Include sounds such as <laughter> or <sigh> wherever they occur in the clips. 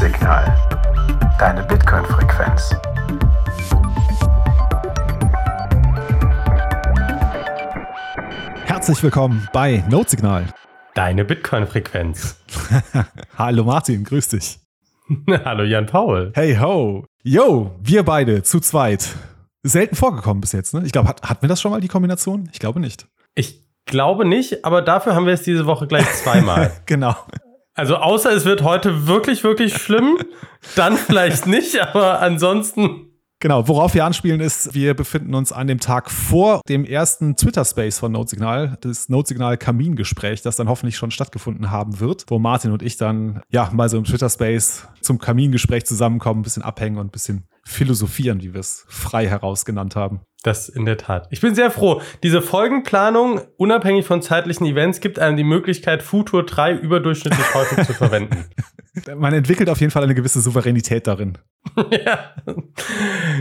Notsignal. Deine Bitcoin-Frequenz. Herzlich willkommen bei Notsignal. Deine Bitcoin-Frequenz. <laughs> Hallo Martin, grüß dich. <laughs> Hallo Jan Paul. Hey ho. Yo, wir beide zu zweit. Selten vorgekommen bis jetzt, ne? Ich glaube, hat, hatten wir das schon mal, die Kombination? Ich glaube nicht. Ich glaube nicht, aber dafür haben wir es diese Woche gleich <laughs> zweimal. genau. Also außer es wird heute wirklich, wirklich schlimm, dann vielleicht <laughs> nicht, aber ansonsten Genau, worauf wir anspielen ist, wir befinden uns an dem Tag vor dem ersten Twitter-Space von Notesignal, das Notesignal-Kamingespräch, das dann hoffentlich schon stattgefunden haben wird, wo Martin und ich dann ja mal so im Twitter-Space zum Kamingespräch zusammenkommen, ein bisschen abhängen und ein bisschen philosophieren, wie wir es frei heraus genannt haben. Das in der Tat. Ich bin sehr froh. Diese Folgenplanung, unabhängig von zeitlichen Events, gibt einem die Möglichkeit, Futur 3 überdurchschnittlich häufig zu verwenden. <laughs> Man entwickelt auf jeden Fall eine gewisse Souveränität darin. <laughs> ja,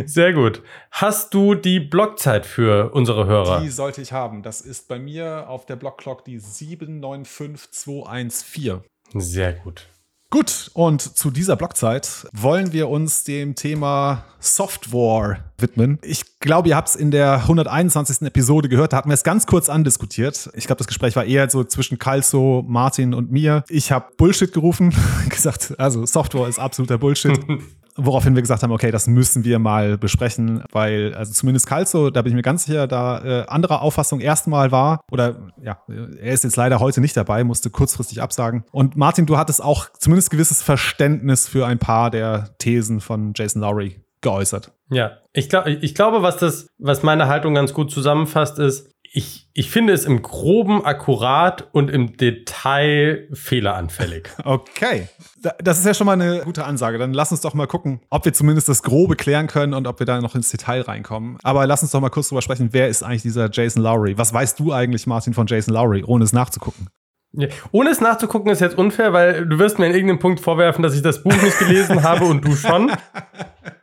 sehr gut. Hast du die Blockzeit für unsere Hörer? Die sollte ich haben. Das ist bei mir auf der Blockclock die 795214. Sehr gut. Gut, und zu dieser Blockzeit wollen wir uns dem Thema Software widmen. Ich glaube, ihr habt es in der 121. Episode gehört, da hatten wir es ganz kurz andiskutiert. Ich glaube, das Gespräch war eher so zwischen Calso, Martin und mir. Ich habe Bullshit gerufen, <laughs> gesagt, also Software ist absoluter Bullshit. <laughs> Woraufhin wir gesagt haben, okay, das müssen wir mal besprechen, weil, also zumindest Calzo, da bin ich mir ganz sicher, da äh, anderer Auffassung erstmal war, oder ja, er ist jetzt leider heute nicht dabei, musste kurzfristig absagen. Und Martin, du hattest auch zumindest gewisses Verständnis für ein paar der Thesen von Jason Lowry geäußert. Ja, ich, glaube, ich glaube, was das, was meine Haltung ganz gut zusammenfasst, ist, ich, ich finde es im Groben akkurat und im Detail fehleranfällig. <laughs> Okay. Das ist ja schon mal eine gute Ansage. Dann lass uns doch mal gucken, ob wir zumindest das Grobe klären können und ob wir da noch ins Detail reinkommen. Aber lass uns doch mal kurz drüber sprechen, wer ist eigentlich dieser Jason Lowry? Was weißt du eigentlich, Martin, von Jason Lowry, ohne es nachzugucken? Ja. Ohne es nachzugucken ist jetzt unfair, weil du wirst mir in irgendeinem Punkt vorwerfen, dass ich das Buch nicht gelesen <laughs> habe und du schon.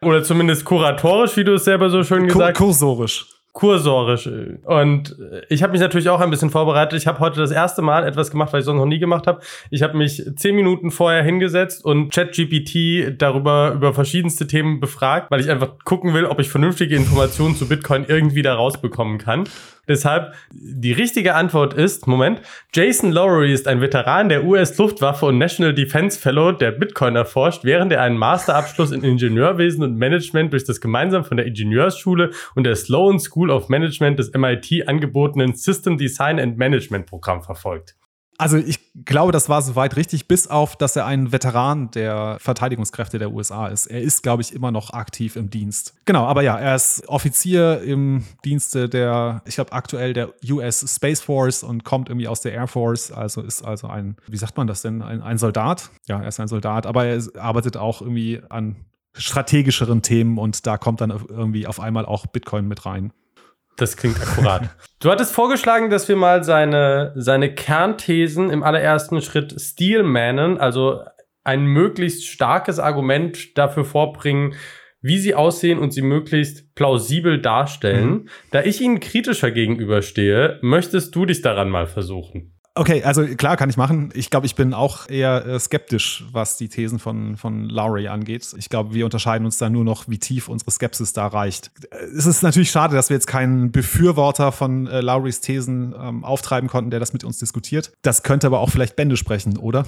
Oder zumindest kuratorisch, wie du es selber so schön gesagt hast. Kursorisch kursorisch. Und ich habe mich natürlich auch ein bisschen vorbereitet. Ich habe heute das erste Mal etwas gemacht, was ich sonst noch nie gemacht habe. Ich habe mich zehn Minuten vorher hingesetzt und ChatGPT darüber über verschiedenste Themen befragt, weil ich einfach gucken will, ob ich vernünftige Informationen zu Bitcoin irgendwie da rausbekommen kann. Deshalb die richtige Antwort ist, Moment, Jason Lowery ist ein Veteran der US-Luftwaffe und National Defense Fellow, der Bitcoin erforscht, während er einen Masterabschluss in Ingenieurwesen und Management durch das gemeinsam von der Ingenieursschule und der Sloan School of Management des MIT angebotenen System Design and Management Programm verfolgt. Also ich glaube, das war soweit richtig, bis auf, dass er ein Veteran der Verteidigungskräfte der USA ist. Er ist, glaube ich, immer noch aktiv im Dienst. Genau, aber ja, er ist Offizier im Dienste der, ich glaube, aktuell der US Space Force und kommt irgendwie aus der Air Force. Also ist also ein, wie sagt man das denn, ein, ein Soldat. Ja, er ist ein Soldat, aber er arbeitet auch irgendwie an strategischeren Themen und da kommt dann irgendwie auf einmal auch Bitcoin mit rein. Das klingt akkurat. <laughs> du hattest vorgeschlagen, dass wir mal seine, seine Kernthesen im allerersten Schritt steelmannen, also ein möglichst starkes Argument dafür vorbringen, wie sie aussehen und sie möglichst plausibel darstellen. Mhm. Da ich ihnen kritischer gegenüberstehe, möchtest du dich daran mal versuchen? Okay, also klar kann ich machen. Ich glaube, ich bin auch eher äh, skeptisch, was die Thesen von, von Lowry angeht. Ich glaube, wir unterscheiden uns da nur noch, wie tief unsere Skepsis da reicht. Es ist natürlich schade, dass wir jetzt keinen Befürworter von äh, Lowrys Thesen ähm, auftreiben konnten, der das mit uns diskutiert. Das könnte aber auch vielleicht Bände sprechen, oder?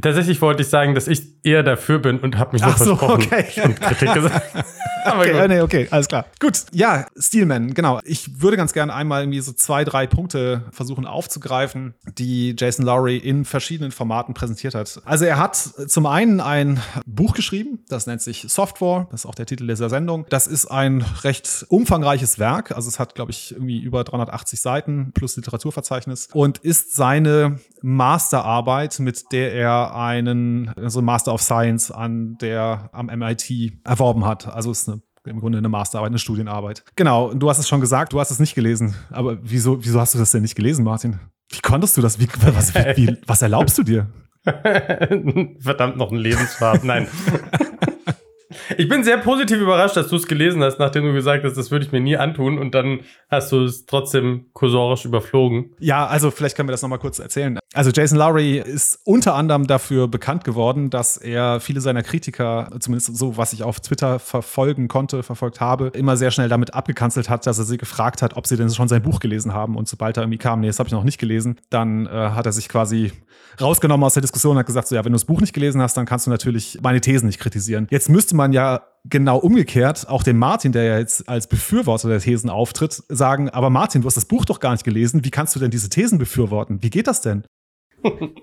Tatsächlich wollte ich sagen, dass ich eher dafür bin und habe mich Ach so, versprochen okay. und Kritik gesagt. <laughs> okay, gut. Nee, okay, alles klar. Gut, ja, Steelman, genau. Ich würde ganz gerne einmal irgendwie so zwei, drei Punkte versuchen aufzugreifen, die Jason Lowry in verschiedenen Formaten präsentiert hat. Also er hat zum einen ein Buch geschrieben, das nennt sich Software, das ist auch der Titel dieser Sendung. Das ist ein recht umfangreiches Werk, also es hat, glaube ich, irgendwie über 380 Seiten plus Literaturverzeichnis und ist seine Masterarbeit, mit der er einen also Master of Science an der am MIT erworben hat. Also ist eine im Grunde eine Masterarbeit, eine Studienarbeit. Genau, du hast es schon gesagt, du hast es nicht gelesen. Aber wieso, wieso hast du das denn nicht gelesen, Martin? Wie konntest du das? Wie, was, wie, was erlaubst du dir? <laughs> Verdammt, noch ein Lebensfarb. Nein. <laughs> Ich bin sehr positiv überrascht, dass du es gelesen hast, nachdem du gesagt hast, das würde ich mir nie antun und dann hast du es trotzdem kursorisch überflogen. Ja, also vielleicht können wir das nochmal kurz erzählen. Also Jason Lowry ist unter anderem dafür bekannt geworden, dass er viele seiner Kritiker, zumindest so, was ich auf Twitter verfolgen konnte, verfolgt habe, immer sehr schnell damit abgekanzelt hat, dass er sie gefragt hat, ob sie denn schon sein Buch gelesen haben. Und sobald er irgendwie kam, nee, das habe ich noch nicht gelesen, dann äh, hat er sich quasi rausgenommen aus der Diskussion und hat gesagt, so ja, wenn du das Buch nicht gelesen hast, dann kannst du natürlich meine Thesen nicht kritisieren. Jetzt müsste man ja genau umgekehrt auch dem Martin, der ja jetzt als Befürworter der Thesen auftritt, sagen, aber Martin, du hast das Buch doch gar nicht gelesen, wie kannst du denn diese Thesen befürworten? Wie geht das denn? <laughs>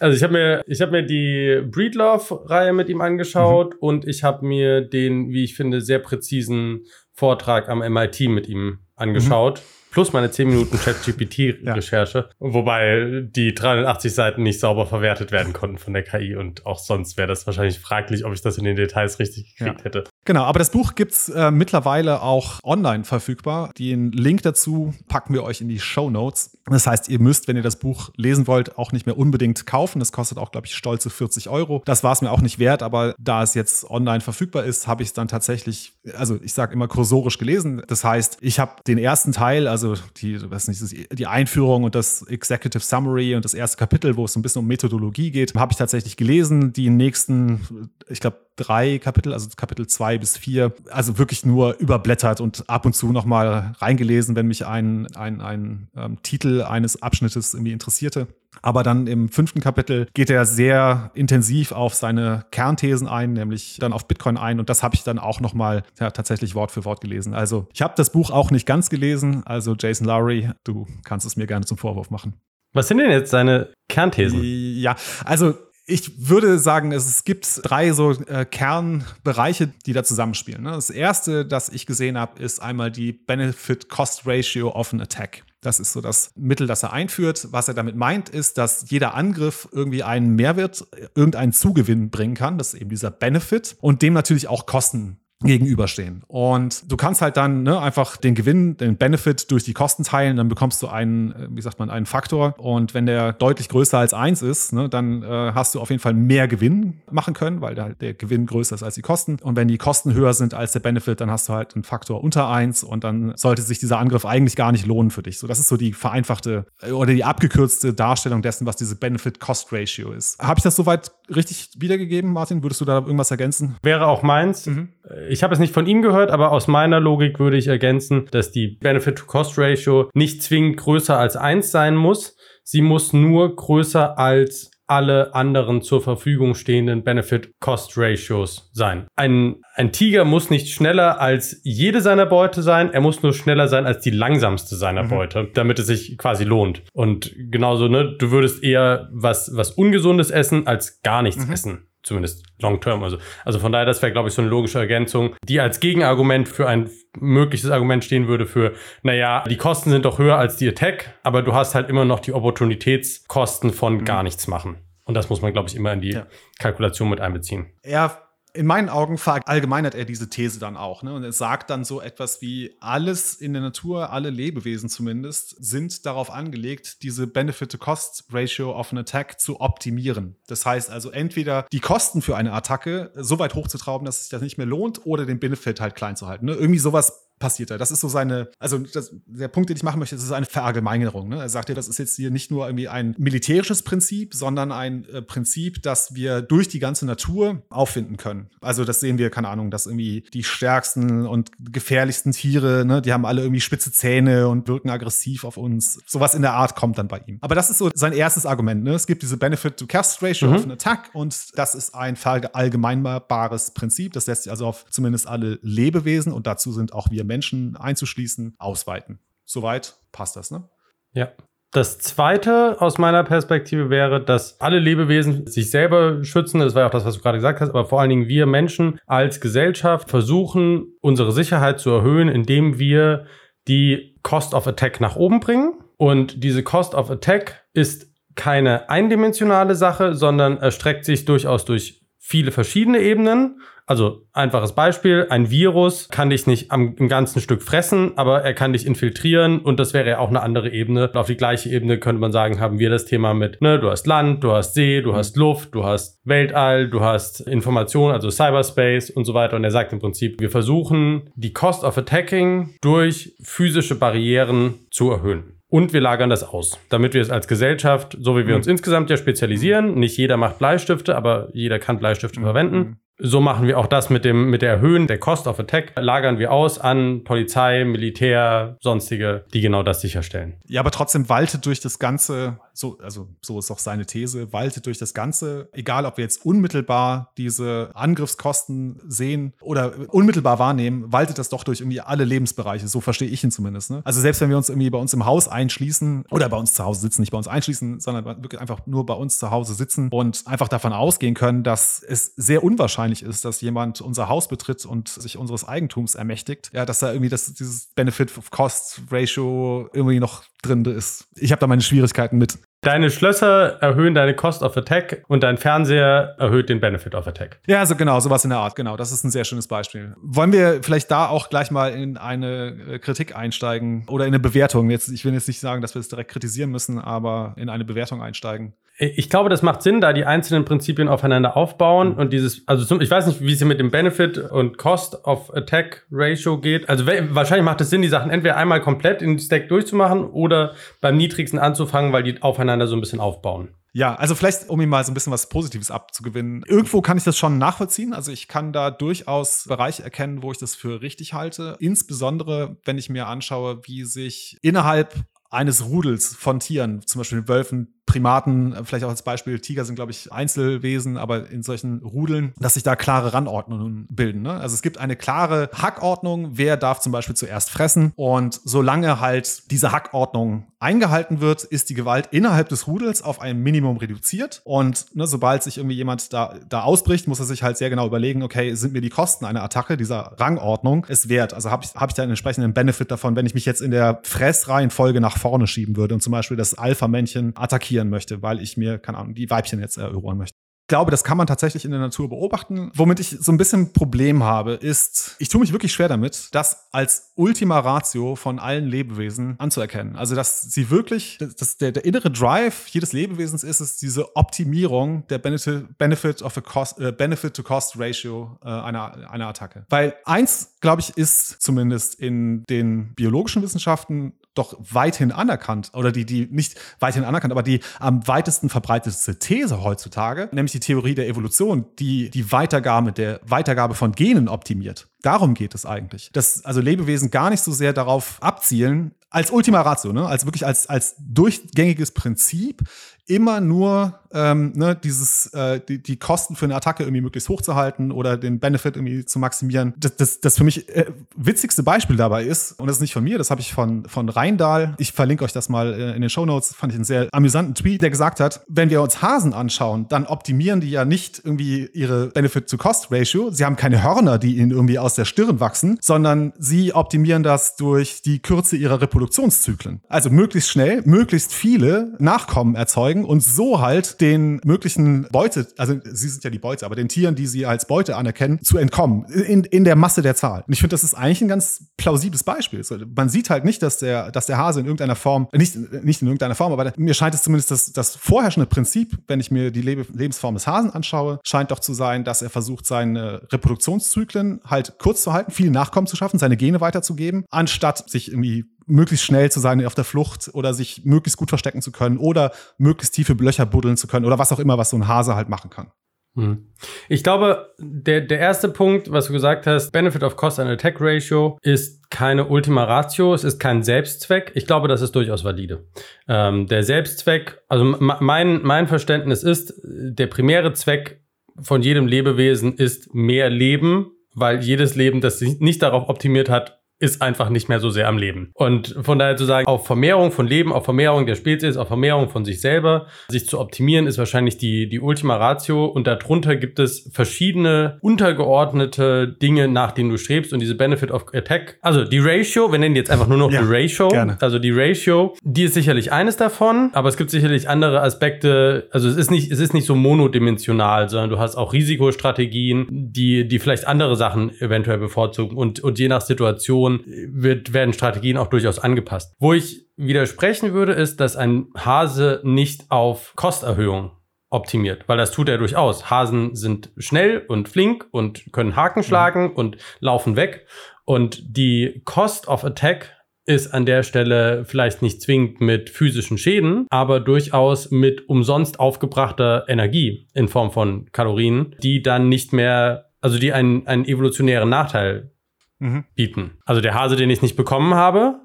Also ich habe mir, ich habe mir die Breedlove-Reihe mit ihm angeschaut mhm. und ich habe mir den, wie ich finde, sehr präzisen Vortrag am MIT mit ihm angeschaut. Mhm plus meine 10 Minuten ChatGPT-Recherche, <laughs> ja. wobei die 380 Seiten nicht sauber verwertet werden konnten von der KI und auch sonst wäre das wahrscheinlich fraglich, ob ich das in den Details richtig gekriegt ja. hätte. Genau, aber das Buch gibt's äh, mittlerweile auch online verfügbar. Den Link dazu packen wir euch in die Show Notes. Das heißt, ihr müsst, wenn ihr das Buch lesen wollt, auch nicht mehr unbedingt kaufen. Das kostet auch, glaube ich, stolze 40 Euro. Das war es mir auch nicht wert, aber da es jetzt online verfügbar ist, habe ich es dann tatsächlich, also ich sage immer kursorisch gelesen. Das heißt, ich habe den ersten Teil, also die, weiß nicht, die Einführung und das Executive Summary und das erste Kapitel, wo es so ein bisschen um Methodologie geht, habe ich tatsächlich gelesen. Die nächsten, ich glaube, drei Kapitel, also Kapitel zwei bis vier, also wirklich nur überblättert und ab und zu nochmal reingelesen, wenn mich ein, ein, ein ähm, Titel eines Abschnittes irgendwie interessierte. Aber dann im fünften Kapitel geht er sehr intensiv auf seine Kernthesen ein, nämlich dann auf Bitcoin ein. Und das habe ich dann auch nochmal ja, tatsächlich Wort für Wort gelesen. Also ich habe das Buch auch nicht ganz gelesen. Also Jason Lowry, du kannst es mir gerne zum Vorwurf machen. Was sind denn jetzt seine Kernthesen? Ja, also ich würde sagen, es gibt drei so äh, Kernbereiche, die da zusammenspielen. Ne? Das erste, das ich gesehen habe, ist einmal die Benefit-Cost-Ratio of an Attack. Das ist so das Mittel, das er einführt. Was er damit meint, ist, dass jeder Angriff irgendwie einen Mehrwert, irgendeinen Zugewinn bringen kann. Das ist eben dieser Benefit und dem natürlich auch Kosten gegenüberstehen. Und du kannst halt dann ne, einfach den Gewinn, den Benefit durch die Kosten teilen, dann bekommst du einen, äh, wie sagt man, einen Faktor. Und wenn der deutlich größer als eins ist, ne, dann äh, hast du auf jeden Fall mehr Gewinn machen können, weil der, der Gewinn größer ist als die Kosten. Und wenn die Kosten höher sind als der Benefit, dann hast du halt einen Faktor unter eins und dann sollte sich dieser Angriff eigentlich gar nicht lohnen für dich. So, das ist so die vereinfachte äh, oder die abgekürzte Darstellung dessen, was diese Benefit-Cost-Ratio ist. Habe ich das soweit richtig wiedergegeben, Martin? Würdest du da irgendwas ergänzen? Wäre auch meins. Mhm. Ich habe es nicht von ihm gehört, aber aus meiner Logik würde ich ergänzen, dass die Benefit-to-Cost-Ratio nicht zwingend größer als eins sein muss. Sie muss nur größer als alle anderen zur Verfügung stehenden Benefit-Cost-Ratios sein. Ein, ein Tiger muss nicht schneller als jede seiner Beute sein, er muss nur schneller sein als die langsamste seiner mhm. Beute, damit es sich quasi lohnt. Und genauso, ne, du würdest eher was, was Ungesundes essen als gar nichts mhm. essen zumindest long term. Also, also von daher, das wäre, glaube ich, so eine logische Ergänzung, die als Gegenargument für ein mögliches Argument stehen würde für, naja, die Kosten sind doch höher als die Attack, aber du hast halt immer noch die Opportunitätskosten von mhm. gar nichts machen. Und das muss man, glaube ich, immer in die ja. Kalkulation mit einbeziehen. Ja, in meinen Augen verallgemeinert er diese These dann auch. Ne? Und er sagt dann so etwas wie, alles in der Natur, alle Lebewesen zumindest, sind darauf angelegt, diese Benefit-to-Cost-Ratio of an Attack zu optimieren. Das heißt also entweder die Kosten für eine Attacke so weit hochzutrauben, dass es sich das nicht mehr lohnt, oder den Benefit halt klein zu halten. Ne? Irgendwie sowas passiert da. Das ist so seine, also das, der Punkt, den ich machen möchte, das ist eine Verallgemeinerung. Ne? Er sagt ja, das ist jetzt hier nicht nur irgendwie ein militärisches Prinzip, sondern ein äh, Prinzip, das wir durch die ganze Natur auffinden können. Also das sehen wir, keine Ahnung, dass irgendwie die stärksten und gefährlichsten Tiere, ne, die haben alle irgendwie spitze Zähne und wirken aggressiv auf uns. Sowas in der Art kommt dann bei ihm. Aber das ist so sein erstes Argument. Ne? Es gibt diese Benefit-to-Cost-Ratio mhm. of an Attack und das ist ein verallgemeinbares Prinzip. Das lässt sich also auf zumindest alle Lebewesen und dazu sind auch wir Menschen einzuschließen, ausweiten. Soweit passt das, ne? Ja. Das zweite aus meiner Perspektive wäre, dass alle Lebewesen sich selber schützen. Das war ja auch das, was du gerade gesagt hast. Aber vor allen Dingen wir Menschen als Gesellschaft versuchen, unsere Sicherheit zu erhöhen, indem wir die Cost of Attack nach oben bringen. Und diese Cost of Attack ist keine eindimensionale Sache, sondern erstreckt sich durchaus durch viele verschiedene Ebenen. Also einfaches Beispiel, ein Virus kann dich nicht am im ganzen Stück fressen, aber er kann dich infiltrieren und das wäre ja auch eine andere Ebene. Auf die gleiche Ebene könnte man sagen, haben wir das Thema mit, ne, du hast Land, du hast See, du hast Luft, du hast Weltall, du hast Information, also Cyberspace und so weiter. Und er sagt im Prinzip, wir versuchen die Cost of Attacking durch physische Barrieren zu erhöhen. Und wir lagern das aus, damit wir es als Gesellschaft, so wie wir mhm. uns insgesamt ja spezialisieren, nicht jeder macht Bleistifte, aber jeder kann Bleistifte mhm. verwenden. So machen wir auch das mit dem, mit der Erhöhen der Cost of Attack, lagern wir aus an Polizei, Militär, sonstige, die genau das sicherstellen. Ja, aber trotzdem waltet durch das Ganze, so, also so ist auch seine These, waltet durch das Ganze, egal ob wir jetzt unmittelbar diese Angriffskosten sehen oder unmittelbar wahrnehmen, waltet das doch durch irgendwie alle Lebensbereiche. So verstehe ich ihn zumindest. Ne? Also selbst wenn wir uns irgendwie bei uns im Haus einschließen oder bei uns zu Hause sitzen, nicht bei uns einschließen, sondern wirklich einfach nur bei uns zu Hause sitzen und einfach davon ausgehen können, dass es sehr unwahrscheinlich ist, dass jemand unser Haus betritt und sich unseres Eigentums ermächtigt, ja, dass da irgendwie das, dieses Benefit-of-Cost-Ratio irgendwie noch drin ist. Ich habe da meine Schwierigkeiten mit. Deine Schlösser erhöhen deine Cost of Attack und dein Fernseher erhöht den Benefit of Attack. Ja, also genau, sowas in der Art. Genau, das ist ein sehr schönes Beispiel. Wollen wir vielleicht da auch gleich mal in eine äh, Kritik einsteigen oder in eine Bewertung? Jetzt, ich will jetzt nicht sagen, dass wir es direkt kritisieren müssen, aber in eine Bewertung einsteigen. Ich glaube, das macht Sinn, da die einzelnen Prinzipien aufeinander aufbauen und dieses, also ich weiß nicht, wie es mit dem Benefit und Cost of Attack Ratio geht. Also wahrscheinlich macht es Sinn, die Sachen entweder einmal komplett in Stack durchzumachen oder beim niedrigsten anzufangen, weil die aufeinander so ein bisschen aufbauen. Ja, also vielleicht, um ihm mal so ein bisschen was Positives abzugewinnen. Irgendwo kann ich das schon nachvollziehen. Also ich kann da durchaus Bereiche erkennen, wo ich das für richtig halte. Insbesondere, wenn ich mir anschaue, wie sich innerhalb eines Rudels von Tieren, zum Beispiel Wölfen, Primaten, vielleicht auch als Beispiel, Tiger sind, glaube ich, Einzelwesen, aber in solchen Rudeln, dass sich da klare Randordnungen bilden. Ne? Also es gibt eine klare Hackordnung, wer darf zum Beispiel zuerst fressen. Und solange halt diese Hackordnung eingehalten wird, ist die Gewalt innerhalb des Rudels auf ein Minimum reduziert. Und ne, sobald sich irgendwie jemand da, da ausbricht, muss er sich halt sehr genau überlegen, okay, sind mir die Kosten einer Attacke dieser Rangordnung es wert? Also habe ich, hab ich da einen entsprechenden Benefit davon, wenn ich mich jetzt in der Fressreihenfolge nach vorne schieben würde und zum Beispiel das Alpha-Männchen attackieren attackieren möchte, weil ich mir, keine Ahnung, die Weibchen jetzt erobern möchte. Ich glaube, das kann man tatsächlich in der Natur beobachten. Womit ich so ein bisschen Problem habe, ist, ich tue mich wirklich schwer damit, das als Ultima Ratio von allen Lebewesen anzuerkennen. Also, dass sie wirklich, dass der, der innere Drive jedes Lebewesens ist, ist diese Optimierung der Benefit of a Cost, äh, Benefit to Cost Ratio äh, einer, einer Attacke. Weil eins, glaube ich, ist zumindest in den biologischen Wissenschaften doch weithin anerkannt oder die, die nicht weithin anerkannt, aber die am weitesten verbreitetste These heutzutage, nämlich die Theorie der Evolution, die die Weitergabe der Weitergabe von Genen optimiert. Darum geht es eigentlich. Dass also Lebewesen gar nicht so sehr darauf abzielen, als Ultima Ratio, ne? als wirklich als, als durchgängiges Prinzip immer nur ähm, ne, dieses, äh, die, die Kosten für eine Attacke irgendwie möglichst hoch zu halten oder den Benefit irgendwie zu maximieren. Das, das, das für mich äh, witzigste Beispiel dabei ist, und das ist nicht von mir, das habe ich von, von Reindahl. Ich verlinke euch das mal äh, in den Show Notes. Fand ich einen sehr amüsanten Tweet, der gesagt hat, wenn wir uns Hasen anschauen, dann optimieren die ja nicht irgendwie ihre Benefit-to-Cost-Ratio. Sie haben keine Hörner, die ihnen irgendwie aus der Stirn wachsen, sondern sie optimieren das durch die Kürze ihrer Reproduktionszyklen. Also möglichst schnell, möglichst viele Nachkommen erzeugen erzeugen und so halt den möglichen Beute, also sie sind ja die Beute, aber den Tieren, die sie als Beute anerkennen, zu entkommen. In, in der Masse der Zahl. Und ich finde, das ist eigentlich ein ganz plausibles Beispiel. Man sieht halt nicht, dass der, dass der Hase in irgendeiner Form, nicht, nicht in irgendeiner Form, aber mir scheint es zumindest das, das vorherrschende Prinzip, wenn ich mir die Lebe Lebensform des Hasen anschaue, scheint doch zu sein, dass er versucht, seine Reproduktionszyklen halt kurz zu halten, viel Nachkommen zu schaffen, seine Gene weiterzugeben, anstatt sich irgendwie möglichst schnell zu sein auf der Flucht oder sich möglichst gut verstecken zu können oder möglichst tiefe Löcher buddeln zu können oder was auch immer, was so ein Hase halt machen kann. Hm. Ich glaube, der, der erste Punkt, was du gesagt hast, Benefit of Cost and Attack Ratio, ist keine Ultima Ratio, es ist kein Selbstzweck. Ich glaube, das ist durchaus valide. Ähm, der Selbstzweck, also mein, mein Verständnis ist, der primäre Zweck von jedem Lebewesen ist mehr Leben, weil jedes Leben, das sich nicht darauf optimiert hat, ist einfach nicht mehr so sehr am Leben. Und von daher zu sagen, auf Vermehrung von Leben, auf Vermehrung der Spezies, auf Vermehrung von sich selber, sich zu optimieren, ist wahrscheinlich die, die Ultima Ratio. Und darunter gibt es verschiedene untergeordnete Dinge, nach denen du strebst. Und diese Benefit of Attack, also die Ratio, wir nennen jetzt einfach nur noch ja, die Ratio. Gerne. Also die Ratio, die ist sicherlich eines davon, aber es gibt sicherlich andere Aspekte. Also es ist nicht, es ist nicht so monodimensional, sondern du hast auch Risikostrategien, die, die vielleicht andere Sachen eventuell bevorzugen und, und je nach Situation Wird, werden Strategien auch durchaus angepasst. Wo ich widersprechen würde, ist, dass ein Hase nicht auf Kosterhöhung optimiert, weil das tut er durchaus. Hasen sind schnell und flink und können Haken mhm. schlagen mhm. und laufen weg. Und die Cost of Attack ist an der Stelle vielleicht nicht zwingend mit physischen Schäden, aber durchaus mit umsonst aufgebrachter Energie in Form von Kalorien, die dann nicht mehr, also die einen, einen evolutionären Nachteil mhm. bieten. Also der Hase, den ich nicht bekommen habe,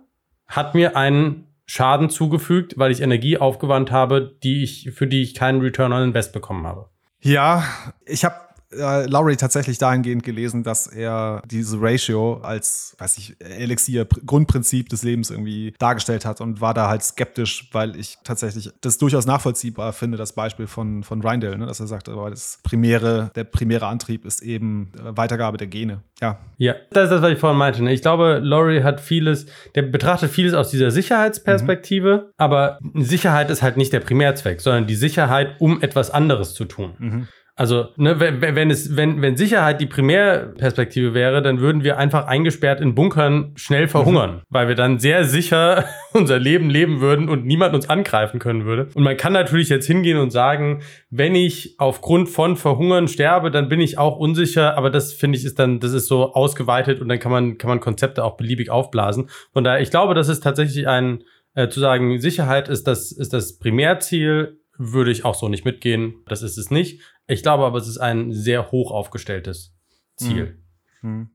hat mir einen Schaden zugefügt, weil ich Energie aufgewandt habe, die ich, für die ich keinen Return on Invest bekommen habe. Ja, ich habe äh, Lowry tatsächlich dahingehend gelesen, dass er diese Ratio als, weiß ich, Elixier, Grundprinzip des Lebens irgendwie dargestellt hat und war da halt skeptisch, weil ich tatsächlich das durchaus nachvollziehbar finde, das Beispiel von, von Reindale, ne, dass er sagt, aber das primäre, der primäre Antrieb ist eben äh, Weitergabe der Gene. Ja. Ja, das ist das, was ich vorhin meinte. Ne? Ich glaube, Laurie hat vieles, der betrachtet vieles aus dieser Sicherheitsperspektive, mhm. aber Sicherheit ist halt nicht der Primärzweck, sondern die Sicherheit, um etwas anderes zu tun. Mhm. Also, ne, wenn, wenn, es, wenn, wenn Sicherheit die Primärperspektive wäre, dann würden wir einfach eingesperrt in Bunkern schnell verhungern, mhm. weil wir dann sehr sicher <laughs> unser Leben leben würden und niemand uns angreifen können würde. Und man kann natürlich jetzt hingehen und sagen, wenn ich aufgrund von Verhungern sterbe, dann bin ich auch unsicher, aber das finde ich ist dann, das ist so ausgeweitet und dann kann man, kann man Konzepte auch beliebig aufblasen. Von daher, ich glaube, das ist tatsächlich ein, äh, zu sagen, Sicherheit ist das, ist das Primärziel, würde ich auch so nicht mitgehen. Das ist es nicht. Ich glaube aber, es ist ein sehr hoch aufgestelltes Ziel. Mhm. Mhm.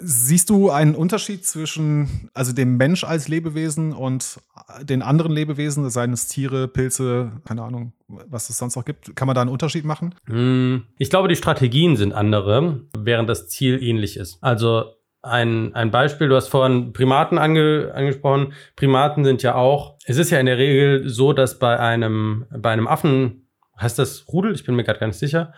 Siehst du einen Unterschied zwischen also dem Mensch als Lebewesen und den anderen Lebewesen, seien es Tiere, Pilze, keine Ahnung, was es sonst noch gibt? Kann man da einen Unterschied machen? Hm, ich glaube, die Strategien sind andere, während das Ziel ähnlich ist. Also ein, ein Beispiel, du hast vorhin Primaten ange, angesprochen. Primaten sind ja auch, es ist ja in der Regel so, dass bei einem, bei einem Affen heißt das Rudel? Ich bin mir gerade gar nicht sicher.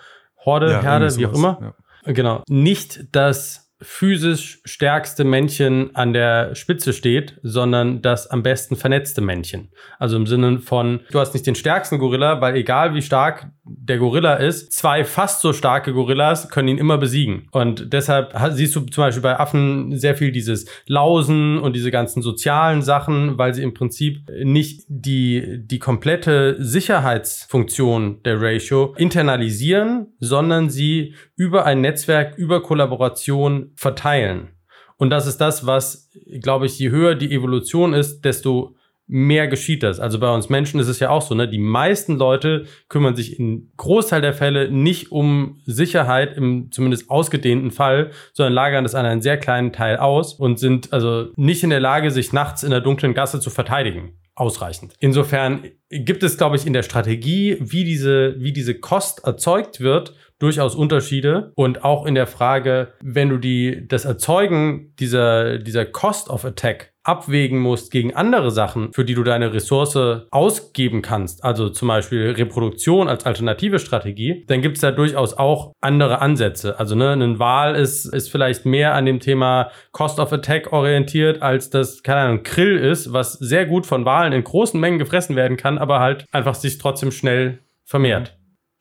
Horde, ja, Herde, wie auch immer. Ja. Genau. Nicht das physisch stärkste Männchen an der Spitze steht, sondern das am besten vernetzte Männchen. Also im Sinne von, du hast nicht den stärksten Gorilla, weil egal wie stark der Gorilla ist, zwei fast so starke Gorillas können ihn immer besiegen. Und deshalb siehst du zum Beispiel bei Affen sehr viel dieses Lausen und diese ganzen sozialen Sachen, weil sie im Prinzip nicht die, die komplette Sicherheitsfunktion der Ratio internalisieren, sondern sie über ein Netzwerk, über Kollaboration verteilen. Und das ist das, was, glaube ich, je höher die Evolution ist, desto mehr geschieht das. Also bei uns Menschen ist es ja auch so, ne? Die meisten Leute kümmern sich in Großteil der Fälle nicht um Sicherheit im zumindest ausgedehnten Fall, sondern lagern das an einen sehr kleinen Teil aus und sind also nicht in der Lage, sich nachts in der dunklen Gasse zu verteidigen. Ausreichend. Insofern gibt es, glaube ich, in der Strategie, wie diese, wie diese Kost erzeugt wird, durchaus Unterschiede und auch in der Frage, wenn du die, das Erzeugen dieser, dieser Cost of Attack abwägen musst gegen andere Sachen, für die du deine Ressource ausgeben kannst, also zum Beispiel Reproduktion als alternative Strategie, dann gibt es da durchaus auch andere Ansätze. Also ne, ein Wahl ist, ist vielleicht mehr an dem Thema Cost of Attack orientiert, als das, keine Ahnung, Krill ist, was sehr gut von Wahlen in großen Mengen gefressen werden kann, aber halt einfach sich trotzdem schnell vermehrt.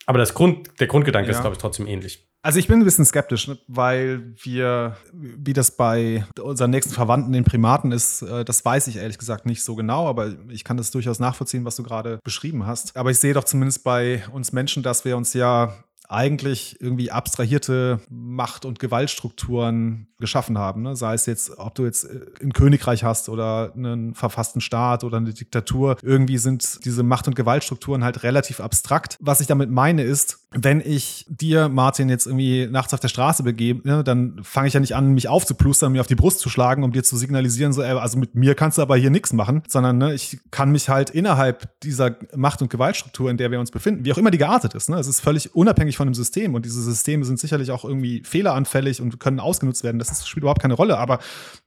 Aber das Grund, der Grundgedanke ja. ist, glaube ich, trotzdem ähnlich. Also ich bin ein bisschen skeptisch, weil wir, wie das bei unseren nächsten Verwandten, den Primaten ist, äh, das weiß ich ehrlich gesagt nicht so genau, aber ich kann das durchaus nachvollziehen, was du gerade beschrieben hast. Aber ich sehe doch zumindest bei uns Menschen, dass wir uns ja eigentlich irgendwie abstrahierte Macht- und Gewaltstrukturen geschaffen haben. Ne? Sei es jetzt, ob du jetzt äh, ein Königreich hast oder einen verfassten Staat oder eine Diktatur. Irgendwie sind diese Macht- und Gewaltstrukturen halt relativ abstrakt. Was ich damit meine ist, wenn ich dir, Martin, jetzt irgendwie nachts auf der Straße begebe, ne, dann fange ich ja nicht an, mich aufzuplustern, mir auf die Brust zu schlagen, um dir zu signalisieren, so, ey, also mit mir kannst du aber hier nichts machen, sondern ne, ich kann mich halt innerhalb dieser Macht- und Gewaltstruktur, in der wir uns befinden, wie auch immer die geartet ist, ne, es ist völlig unabhängig von dem System und diese Systeme sind sicherlich auch irgendwie fehleranfällig und können ausgenutzt werden. Das spielt überhaupt keine Rolle. Aber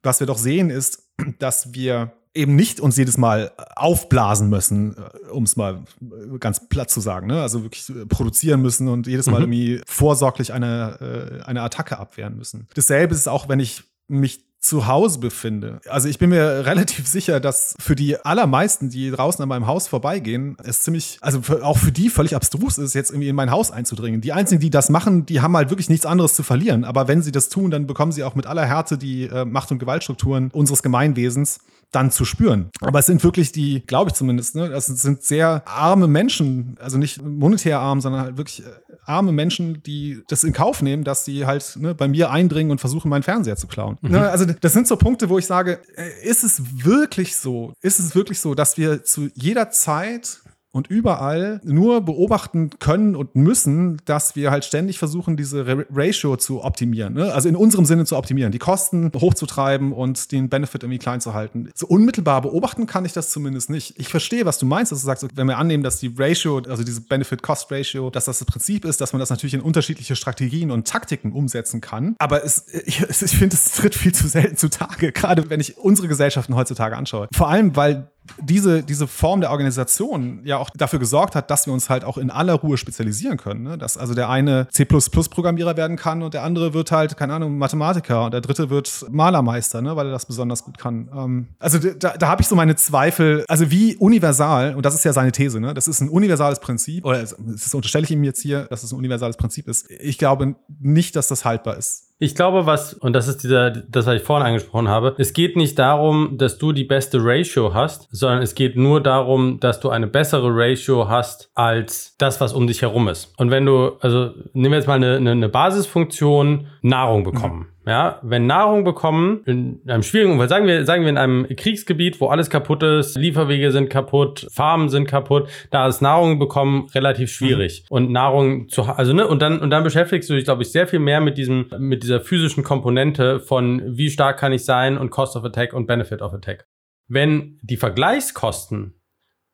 was wir doch sehen, ist, dass wir eben nicht uns jedes Mal aufblasen müssen, äh, um es mal äh, ganz platt zu sagen. Ne? Also wirklich äh, produzieren müssen und jedes Mal mhm. irgendwie vorsorglich eine, eine Attacke abwehren müssen. Dasselbe ist es auch, wenn ich mich zu Hause befinde. Also ich bin mir <laughs> relativ sicher, dass für die allermeisten, die draußen an meinem Haus vorbeigehen, es ziemlich, also auch für die völlig abstrus ist, jetzt irgendwie in mein Haus einzudringen. Die einzigen, die das machen, die haben halt wirklich nichts anderes zu verlieren. Aber wenn sie das tun, dann bekommen sie auch mit aller Härte die äh, Macht- und Gewaltstrukturen unseres Gemeinwesens dann zu spüren. Aber es sind wirklich die, glaube ich zumindest, ne, das sind sehr arme Menschen, also nicht monetär arm, sondern halt wirklich äh, arme Menschen, die das in Kauf nehmen, dass sie halt ne, bei mir eindringen und versuchen, meinen Fernseher zu klauen. Mhm. Ne, also das sind so Punkte, wo ich sage, äh, ist es wirklich so? Ist es wirklich so, dass wir zu jeder Zeit und überall nur beobachten können und müssen, dass wir halt ständig versuchen, diese Ratio zu optimieren. Ne? Also in unserem Sinne zu optimieren, die Kosten hochzutreiben und den Benefit irgendwie klein zu halten. So unmittelbar beobachten kann ich das zumindest nicht. Ich verstehe, was du meinst, dass du sagst, wenn wir annehmen, dass die Ratio, also diese Benefit-Cost-Ratio, dass das das Prinzip ist, dass man das natürlich in unterschiedliche Strategien und Taktiken umsetzen kann. Aber es, ich, ich finde, es tritt viel zu selten zutage, <laughs> gerade wenn ich unsere Gesellschaften heutzutage anschaue. Vor allem, weil diese, diese Form der Organisation ja auch dafür gesorgt hat, dass wir uns halt auch in aller Ruhe spezialisieren können. Ne? Dass also der eine C++-Programmierer werden kann und der andere wird halt, keine Ahnung, Mathematiker und der dritte wird Malermeister, ne? weil er das besonders gut kann. Ähm, also da, da habe ich so meine Zweifel, also wie universal, und das ist ja seine These, ne? das ist ein universales Prinzip, oder das unterstelle ich ihm jetzt hier, dass es ein universales Prinzip ist. Ich glaube nicht, dass das haltbar ist. Ich glaube, was, und das ist dieser, das, was ich vorhin angesprochen habe, es geht nicht darum, dass du die beste Ratio hast, sondern es geht nur darum, dass du eine bessere Ratio hast als das, was um dich herum ist. Und wenn du, also nehmen wir jetzt mal eine, eine, Basisfunktion Nahrung bekommen. Mhm. Ja, wenn Nahrung bekommen, in einem schwierigen Umfeld, sagen wir, sagen wir in einem Kriegsgebiet, wo alles kaputt ist, Lieferwege sind kaputt, Farmen sind kaputt, da ist Nahrung bekommen relativ schwierig. Mhm. Und Nahrung zu, also, ne, und dann, und dann beschäftigst du dich, glaube ich, sehr viel mehr mit diesem, mit dieser physischen Komponente von wie stark kann ich sein und Cost of Attack und Benefit of Attack. Wenn die Vergleichskosten,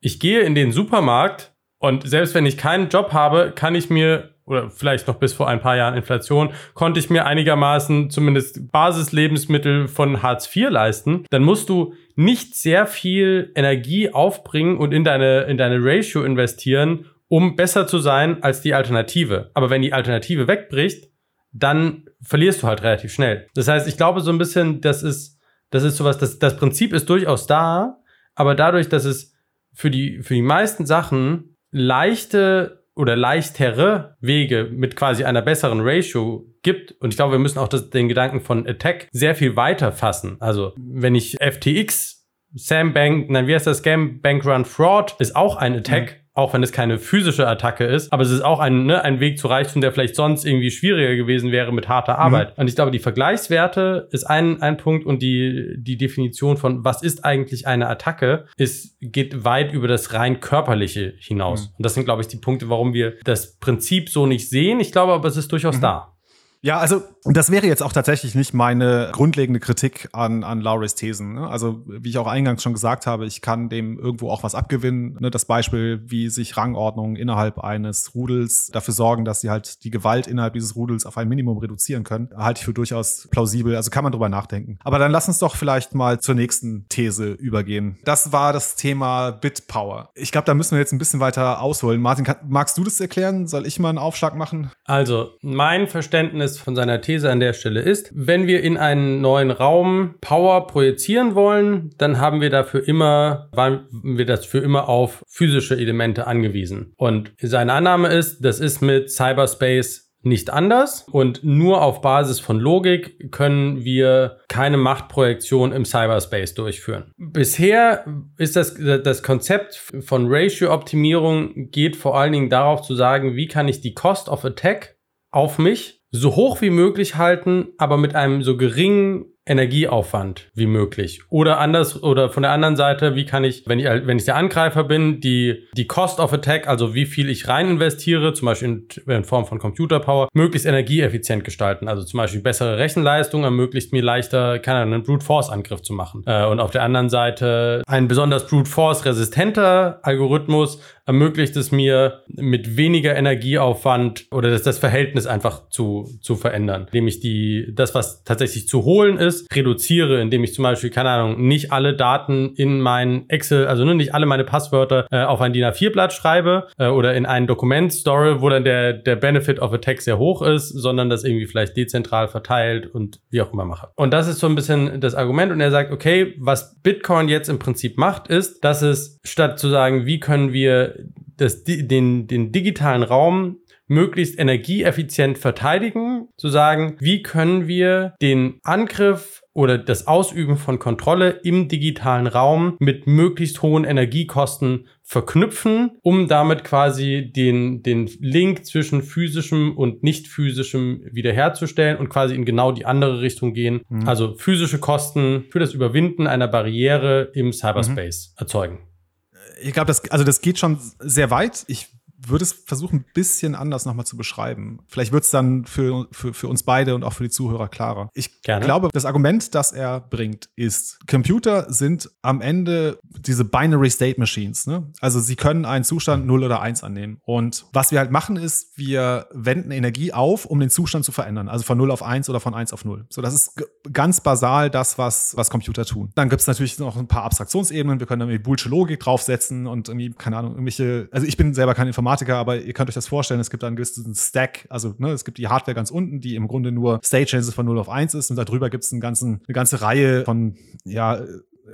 ich gehe in den Supermarkt und selbst wenn ich keinen Job habe, kann ich mir oder vielleicht noch bis vor ein paar Jahren Inflation, konnte ich mir einigermaßen zumindest Basislebensmittel von Hartz IV leisten, dann musst du nicht sehr viel Energie aufbringen und in deine, in deine Ratio investieren, um besser zu sein als die Alternative. Aber wenn die Alternative wegbricht, dann verlierst du halt relativ schnell. Das heißt, ich glaube so ein bisschen, das ist, das ist sowas, das, das Prinzip ist durchaus da, aber dadurch, dass es für die, für die meisten Sachen leichte oder leichtere Wege mit quasi einer besseren Ratio gibt. Und ich glaube, wir müssen auch das, den Gedanken von Attack sehr viel weiter fassen. Also, wenn ich FTX, Sam Bank, nein, wie heißt das? Scam Bank Run Fraud ist auch ein Attack. Mhm auch wenn es keine physische Attacke ist, aber es ist auch ein, ne, ein Weg zu Reichtum, der vielleicht sonst irgendwie schwieriger gewesen wäre mit harter Arbeit. Mhm. Und ich glaube, die Vergleichswerte ist ein, ein Punkt und die, die Definition von, was ist eigentlich eine Attacke, ist, geht weit über das rein körperliche hinaus. Mhm. Und das sind, glaube ich, die Punkte, warum wir das Prinzip so nicht sehen. Ich glaube aber, es ist durchaus mhm. da. Ja, also das wäre jetzt auch tatsächlich nicht meine grundlegende Kritik an, an Laurys Thesen. Ne? Also wie ich auch eingangs schon gesagt habe, ich kann dem irgendwo auch was abgewinnen. Ne? Das Beispiel, wie sich Rangordnungen innerhalb eines Rudels dafür sorgen, dass sie halt die Gewalt innerhalb dieses Rudels auf ein Minimum reduzieren können, halte ich für durchaus plausibel. Also kann man drüber nachdenken. Aber dann lass uns doch vielleicht mal zur nächsten These übergehen. Das war das Thema Bitpower. Ich glaube, da müssen wir jetzt ein bisschen weiter ausholen. Martin, kann, magst du das erklären? Soll ich mal einen Aufschlag machen? Also mein Verständnis von seiner These an der Stelle ist, wenn wir in einen neuen Raum Power projizieren wollen, dann haben wir dafür immer, waren wir dafür immer auf physische Elemente angewiesen. Und seine Annahme ist, das ist mit Cyberspace nicht anders und nur auf Basis von Logik können wir keine Machtprojektion im Cyberspace durchführen. Bisher ist das, das Konzept von Ratio-Optimierung geht vor allen Dingen darauf zu sagen, wie kann ich die Cost of Attack auf mich so hoch wie möglich halten, aber mit einem so geringen Energieaufwand wie möglich. Oder anders, oder von der anderen Seite, wie kann ich, wenn ich, wenn ich der Angreifer bin, die, die Cost of Attack, also wie viel ich rein investiere, zum Beispiel in, in Form von Computer Power, möglichst energieeffizient gestalten. Also zum Beispiel bessere Rechenleistung ermöglicht mir leichter, keine Ahnung, einen Brute Force Angriff zu machen. Äh, und auf der anderen Seite ein besonders Brute Force resistenter Algorithmus ermöglicht es mir mit weniger Energieaufwand oder das, das Verhältnis einfach zu, zu verändern, indem ich die, das, was tatsächlich zu holen ist, reduziere, indem ich zum Beispiel, keine Ahnung, nicht alle Daten in mein Excel, also ne, nicht alle meine Passwörter äh, auf ein DIN A4-Blatt schreibe äh, oder in ein Dokument store, wo dann der, der Benefit of a Text sehr hoch ist, sondern das irgendwie vielleicht dezentral verteilt und wie auch immer mache. Und das ist so ein bisschen das Argument und er sagt, okay, was Bitcoin jetzt im Prinzip macht, ist, dass es statt zu sagen, wie können wir das, den, den digitalen Raum möglichst energieeffizient verteidigen, zu sagen, wie können wir den Angriff oder das Ausüben von Kontrolle im digitalen Raum mit möglichst hohen Energiekosten verknüpfen, um damit quasi den, den Link zwischen physischem und nicht physischem wiederherzustellen und quasi in genau die andere Richtung gehen. Mhm. Also physische Kosten für das Überwinden einer Barriere im Cyberspace mhm. erzeugen. Ich glaube, das, also das geht schon sehr weit. Ich würde es versuchen, ein bisschen anders nochmal zu beschreiben. Vielleicht wird es dann für, für, für uns beide und auch für die Zuhörer klarer. Ich Gerne. glaube, das Argument, das er bringt, ist, Computer sind am Ende diese Binary State Machines. Ne? Also sie können einen Zustand 0 oder 1 annehmen. Und was wir halt machen, ist, wir wenden Energie auf, um den Zustand zu verändern. Also von 0 auf 1 oder von 1 auf 0. So, das ist ganz basal das, was, was Computer tun. Dann gibt es natürlich noch ein paar Abstraktionsebenen. Wir können irgendwie Boolsche Logik draufsetzen und irgendwie, keine Ahnung, irgendwelche, also ich bin selber kein Informatiker, Informatiker, aber ihr könnt euch das vorstellen, es gibt einen gewissen Stack, also ne, es gibt die Hardware ganz unten, die im Grunde nur State Changes von 0 auf 1 ist und darüber gibt es eine ganze Reihe von, ja,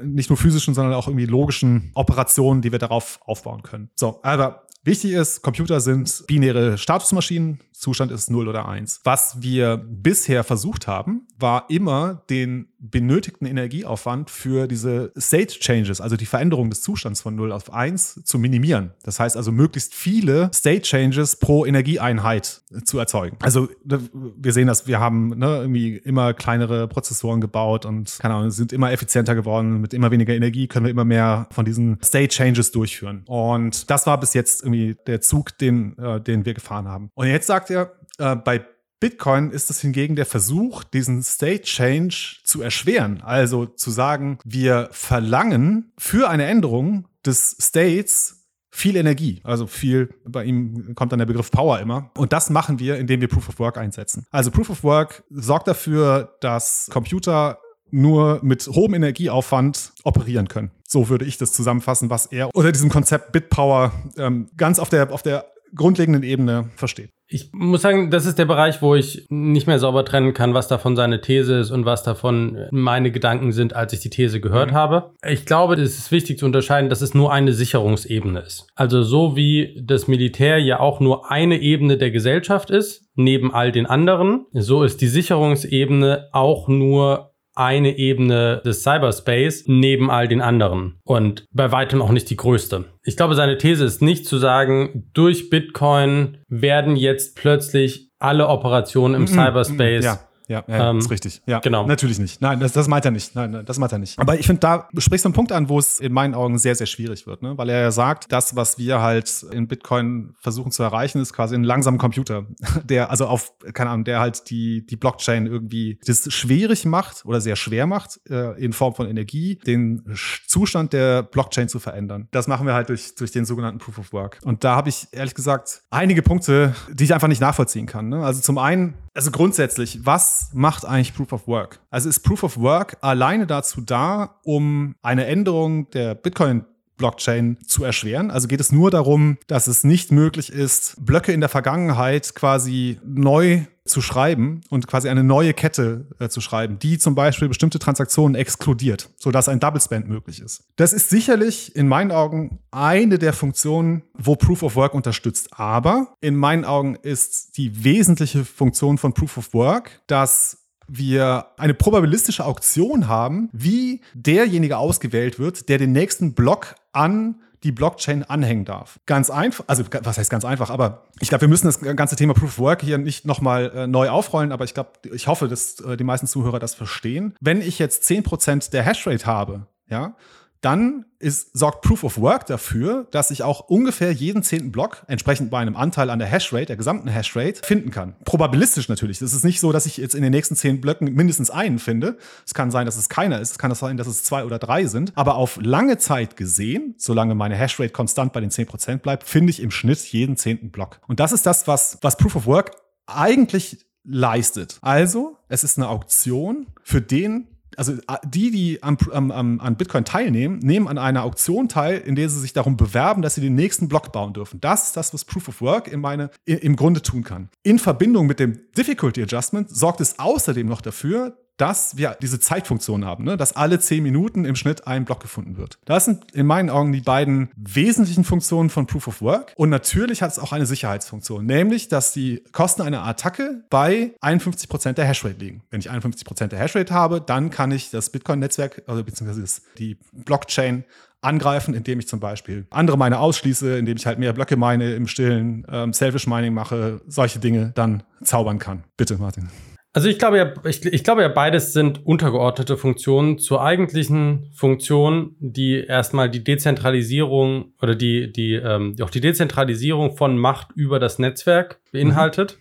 nicht nur physischen, sondern auch irgendwie logischen Operationen, die wir darauf aufbauen können. So, aber Wichtig ist, Computer sind binäre Statusmaschinen, Zustand ist 0 oder 1. Was wir bisher versucht haben, war immer den benötigten Energieaufwand für diese State Changes, also die Veränderung des Zustands von 0 auf 1, zu minimieren. Das heißt also, möglichst viele State Changes pro Energieeinheit zu erzeugen. Also wir sehen das, wir haben ne, irgendwie immer kleinere Prozessoren gebaut und keine Ahnung, sind immer effizienter geworden. Mit immer weniger Energie können wir immer mehr von diesen State Changes durchführen. Und das war bis jetzt irgendwie der Zug, den, äh, den wir gefahren haben. Und jetzt sagt er, äh, bei Bitcoin ist es hingegen der Versuch, diesen State Change zu erschweren. Also zu sagen, wir verlangen für eine Änderung des States viel Energie, also viel, bei ihm kommt dann der Begriff Power immer. Und das machen wir, indem wir Proof of Work einsetzen. Also Proof of Work sorgt dafür, dass Computer nur mit hohem Energieaufwand operieren können. So würde ich das zusammenfassen, was er unter diesem Konzept Bitpower ähm, ganz auf der, auf der grundlegenden Ebene versteht. Ich muss sagen, das ist der Bereich, wo ich nicht mehr sauber trennen kann, was davon seine These ist und was davon meine Gedanken sind, als ich die These gehört mhm. habe. Ich glaube, es ist wichtig zu unterscheiden, dass es nur eine Sicherungsebene ist. Also so wie das Militär ja auch nur eine Ebene der Gesellschaft ist, neben all den anderen, so ist die Sicherungsebene auch nur eine Ebene des Cyberspace neben all den anderen und bei weitem auch nicht die größte. Ich glaube, seine These ist nicht zu sagen, durch Bitcoin werden jetzt plötzlich alle Operationen im mm -mm, Cyberspace ja ja, ja ähm, ist richtig. Ja, genau. Natürlich nicht. Nein, das, das meint er nicht. Nein, das meint er nicht. Aber ich finde, da sprichst du einen Punkt an, wo es in meinen Augen sehr, sehr schwierig wird, ne? weil er ja sagt, das, was wir halt in Bitcoin versuchen zu erreichen, ist quasi ein langsamer Computer, <laughs> der, also auf, keine Ahnung, der halt die, die Blockchain irgendwie das schwierig macht oder sehr schwer macht, äh, in Form von Energie, den Zustand der Blockchain zu verändern. Das machen wir halt durch, durch den sogenannten Proof of Work. Und da habe ich ehrlich gesagt einige Punkte, die ich einfach nicht nachvollziehen kann. Ne? Also zum einen, also grundsätzlich, was macht eigentlich Proof of Work? Also ist Proof of Work alleine dazu da, um eine Änderung der Bitcoin Blockchain zu erschweren. Also geht es nur darum, dass es nicht möglich ist, Blöcke in der Vergangenheit quasi neu zu schreiben und quasi eine neue Kette äh, zu schreiben, die zum Beispiel bestimmte Transaktionen exkludiert, sodass ein Double Spend möglich ist. Das ist sicherlich in meinen Augen eine der Funktionen, wo Proof of Work unterstützt. Aber in meinen Augen ist die wesentliche Funktion von Proof of Work, dass wir eine probabilistische Auktion haben, wie derjenige ausgewählt wird, der den nächsten Block an die Blockchain anhängen darf. Ganz einfach, also was heißt ganz einfach, aber ich glaube, wir müssen das ganze Thema Proof of Work hier nicht nochmal äh, neu aufrollen, aber ich glaube, ich hoffe, dass äh, die meisten Zuhörer das verstehen. Wenn ich jetzt 10% der Hashrate habe, ja, dann ist, sorgt Proof of Work dafür, dass ich auch ungefähr jeden zehnten Block, entsprechend bei einem Anteil an der Hashrate, der gesamten Hashrate, finden kann. Probabilistisch natürlich. Es ist nicht so, dass ich jetzt in den nächsten zehn Blöcken mindestens einen finde. Es kann sein, dass es keiner ist. Es kann sein, dass es zwei oder drei sind. Aber auf lange Zeit gesehen, solange meine Hashrate konstant bei den zehn Prozent bleibt, finde ich im Schnitt jeden zehnten Block. Und das ist das, was, was Proof of Work eigentlich leistet. Also, es ist eine Auktion, für den also äh, die, die am, am, an Bitcoin teilnehmen, nehmen an einer Auktion teil, in der sie sich darum bewerben, dass sie den nächsten Block bauen dürfen. Das ist das, was Proof of Work in meine, im Grunde tun kann. In Verbindung mit dem Difficulty Adjustment sorgt es außerdem noch dafür, dass wir diese Zeitfunktion haben, ne? dass alle zehn Minuten im Schnitt ein Block gefunden wird. Das sind in meinen Augen die beiden wesentlichen Funktionen von Proof of Work. Und natürlich hat es auch eine Sicherheitsfunktion, nämlich, dass die Kosten einer Attacke bei 51 Prozent der Hashrate liegen. Wenn ich 51 Prozent der Hashrate habe, dann kann ich das Bitcoin-Netzwerk, also beziehungsweise die Blockchain angreifen, indem ich zum Beispiel andere Mine ausschließe, indem ich halt mehr Blöcke meine im Stillen, ähm, Selfish Mining mache, solche Dinge dann zaubern kann. Bitte, Martin. Also ich glaube ja, ich, ich glaube ja, beides sind untergeordnete Funktionen zur eigentlichen Funktion, die erstmal die Dezentralisierung oder die, die, ähm, auch die Dezentralisierung von Macht über das Netzwerk beinhaltet.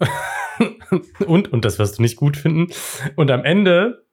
Mhm. <laughs> und, und das wirst du nicht gut finden. Und am Ende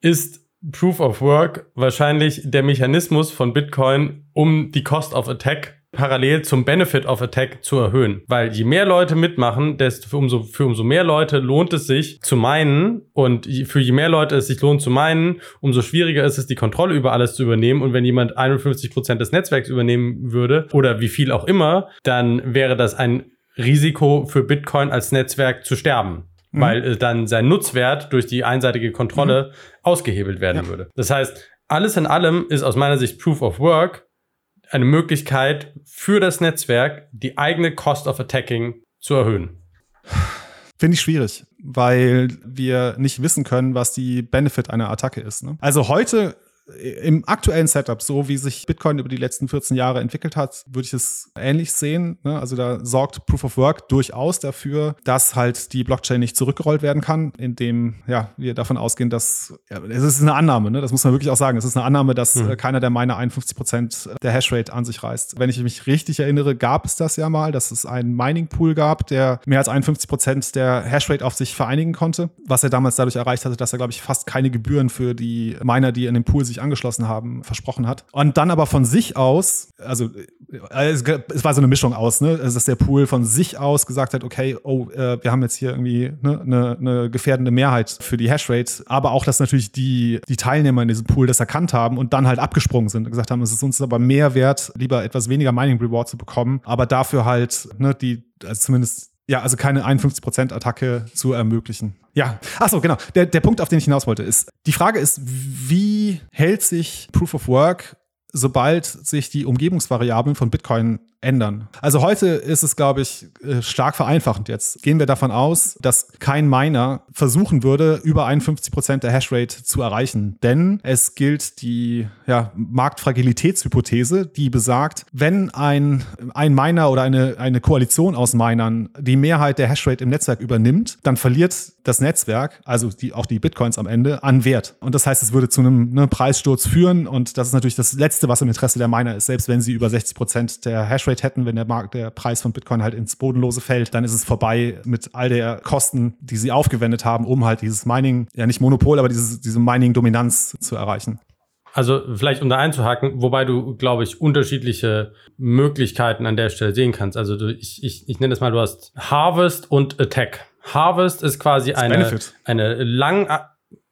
ist Proof of Work wahrscheinlich der Mechanismus von Bitcoin, um die Cost of Attack parallel zum Benefit of Attack zu erhöhen. Weil je mehr Leute mitmachen, desto für umso, für umso mehr Leute lohnt es sich zu meinen und für je mehr Leute es sich lohnt zu meinen, umso schwieriger ist es, die Kontrolle über alles zu übernehmen. Und wenn jemand 51 Prozent des Netzwerks übernehmen würde oder wie viel auch immer, dann wäre das ein Risiko für Bitcoin als Netzwerk zu sterben. Mhm. Weil äh, dann sein Nutzwert durch die einseitige Kontrolle mhm. ausgehebelt werden ja. würde. Das heißt, alles in allem ist aus meiner Sicht Proof of Work eine Möglichkeit für das Netzwerk, die eigene Cost of Attacking zu erhöhen. Finde ich schwierig, weil wir nicht wissen können, was die Benefit einer Attacke ist. Ne? Also heute im aktuellen Setup, so wie sich Bitcoin über die letzten 14 Jahre entwickelt hat, würde ich es ähnlich sehen. Ne? Also da sorgt Proof of Work durchaus dafür, dass halt die Blockchain nicht zurückgerollt werden kann, indem ja, wir davon ausgehen, dass ja, es ist eine Annahme, ne? das muss man wirklich auch sagen. Es ist eine Annahme, dass mhm. keiner der Miner 51 Prozent der Hashrate an sich reißt. Wenn ich mich richtig erinnere, gab es das ja mal, dass es einen Mining Pool gab, der mehr als 51 Prozent der Hashrate auf sich vereinigen konnte, was er damals dadurch erreicht hatte, dass er, glaube ich, fast keine Gebühren für die Miner, die in dem Pool sich angeschlossen haben, versprochen hat. Und dann aber von sich aus, also äh, es, war so eine Mischung aus, ne? Also, dass der Pool von sich aus gesagt hat, okay, oh, äh, wir haben jetzt hier irgendwie ne, eine, eine gefährdende Mehrheit für die Hashrate, aber auch, dass natürlich die, die Teilnehmer in diesem Pool das erkannt haben und dann halt abgesprungen sind und gesagt haben, es ist uns aber mehr wert, lieber etwas weniger Mining Reward zu bekommen, aber dafür halt ne, die, also zumindest ja, also keine 51% Attacke zu ermöglichen. Ja, achso, genau. Der, der Punkt, auf den ich hinaus wollte, ist, die Frage ist, wie hält sich Proof of Work, sobald sich die Umgebungsvariablen von Bitcoin ändern. Also heute ist es, glaube ich, äh, stark vereinfachend jetzt. Gehen wir davon aus, dass kein Miner versuchen würde, über 51 Prozent der Hashrate zu erreichen. Denn es gilt die ja, Marktfragilitätshypothese, die besagt, wenn ein, ein Miner oder eine, eine Koalition aus Minern die Mehrheit der Hashrate im Netzwerk übernimmt, dann verliert das Netzwerk, also die, auch die Bitcoins am Ende, an Wert. Und das heißt, es würde zu einem ne, Preissturz führen. Und das ist natürlich das Letzte, was im Interesse der Miner ist, selbst wenn sie über 60 Prozent der Hashrate Rate hätten, wenn der Markt, der Preis von Bitcoin halt ins Bodenlose fällt, dann ist es vorbei mit all der Kosten, die sie aufgewendet haben, um halt dieses Mining, ja nicht Monopol, aber dieses, diese Mining-Dominanz zu erreichen. Also vielleicht um da einzuhaken, wobei du, glaube ich, unterschiedliche Möglichkeiten an der Stelle sehen kannst. Also du, ich, ich, ich nenne es mal, du hast Harvest und Attack. Harvest ist quasi eine, eine lang,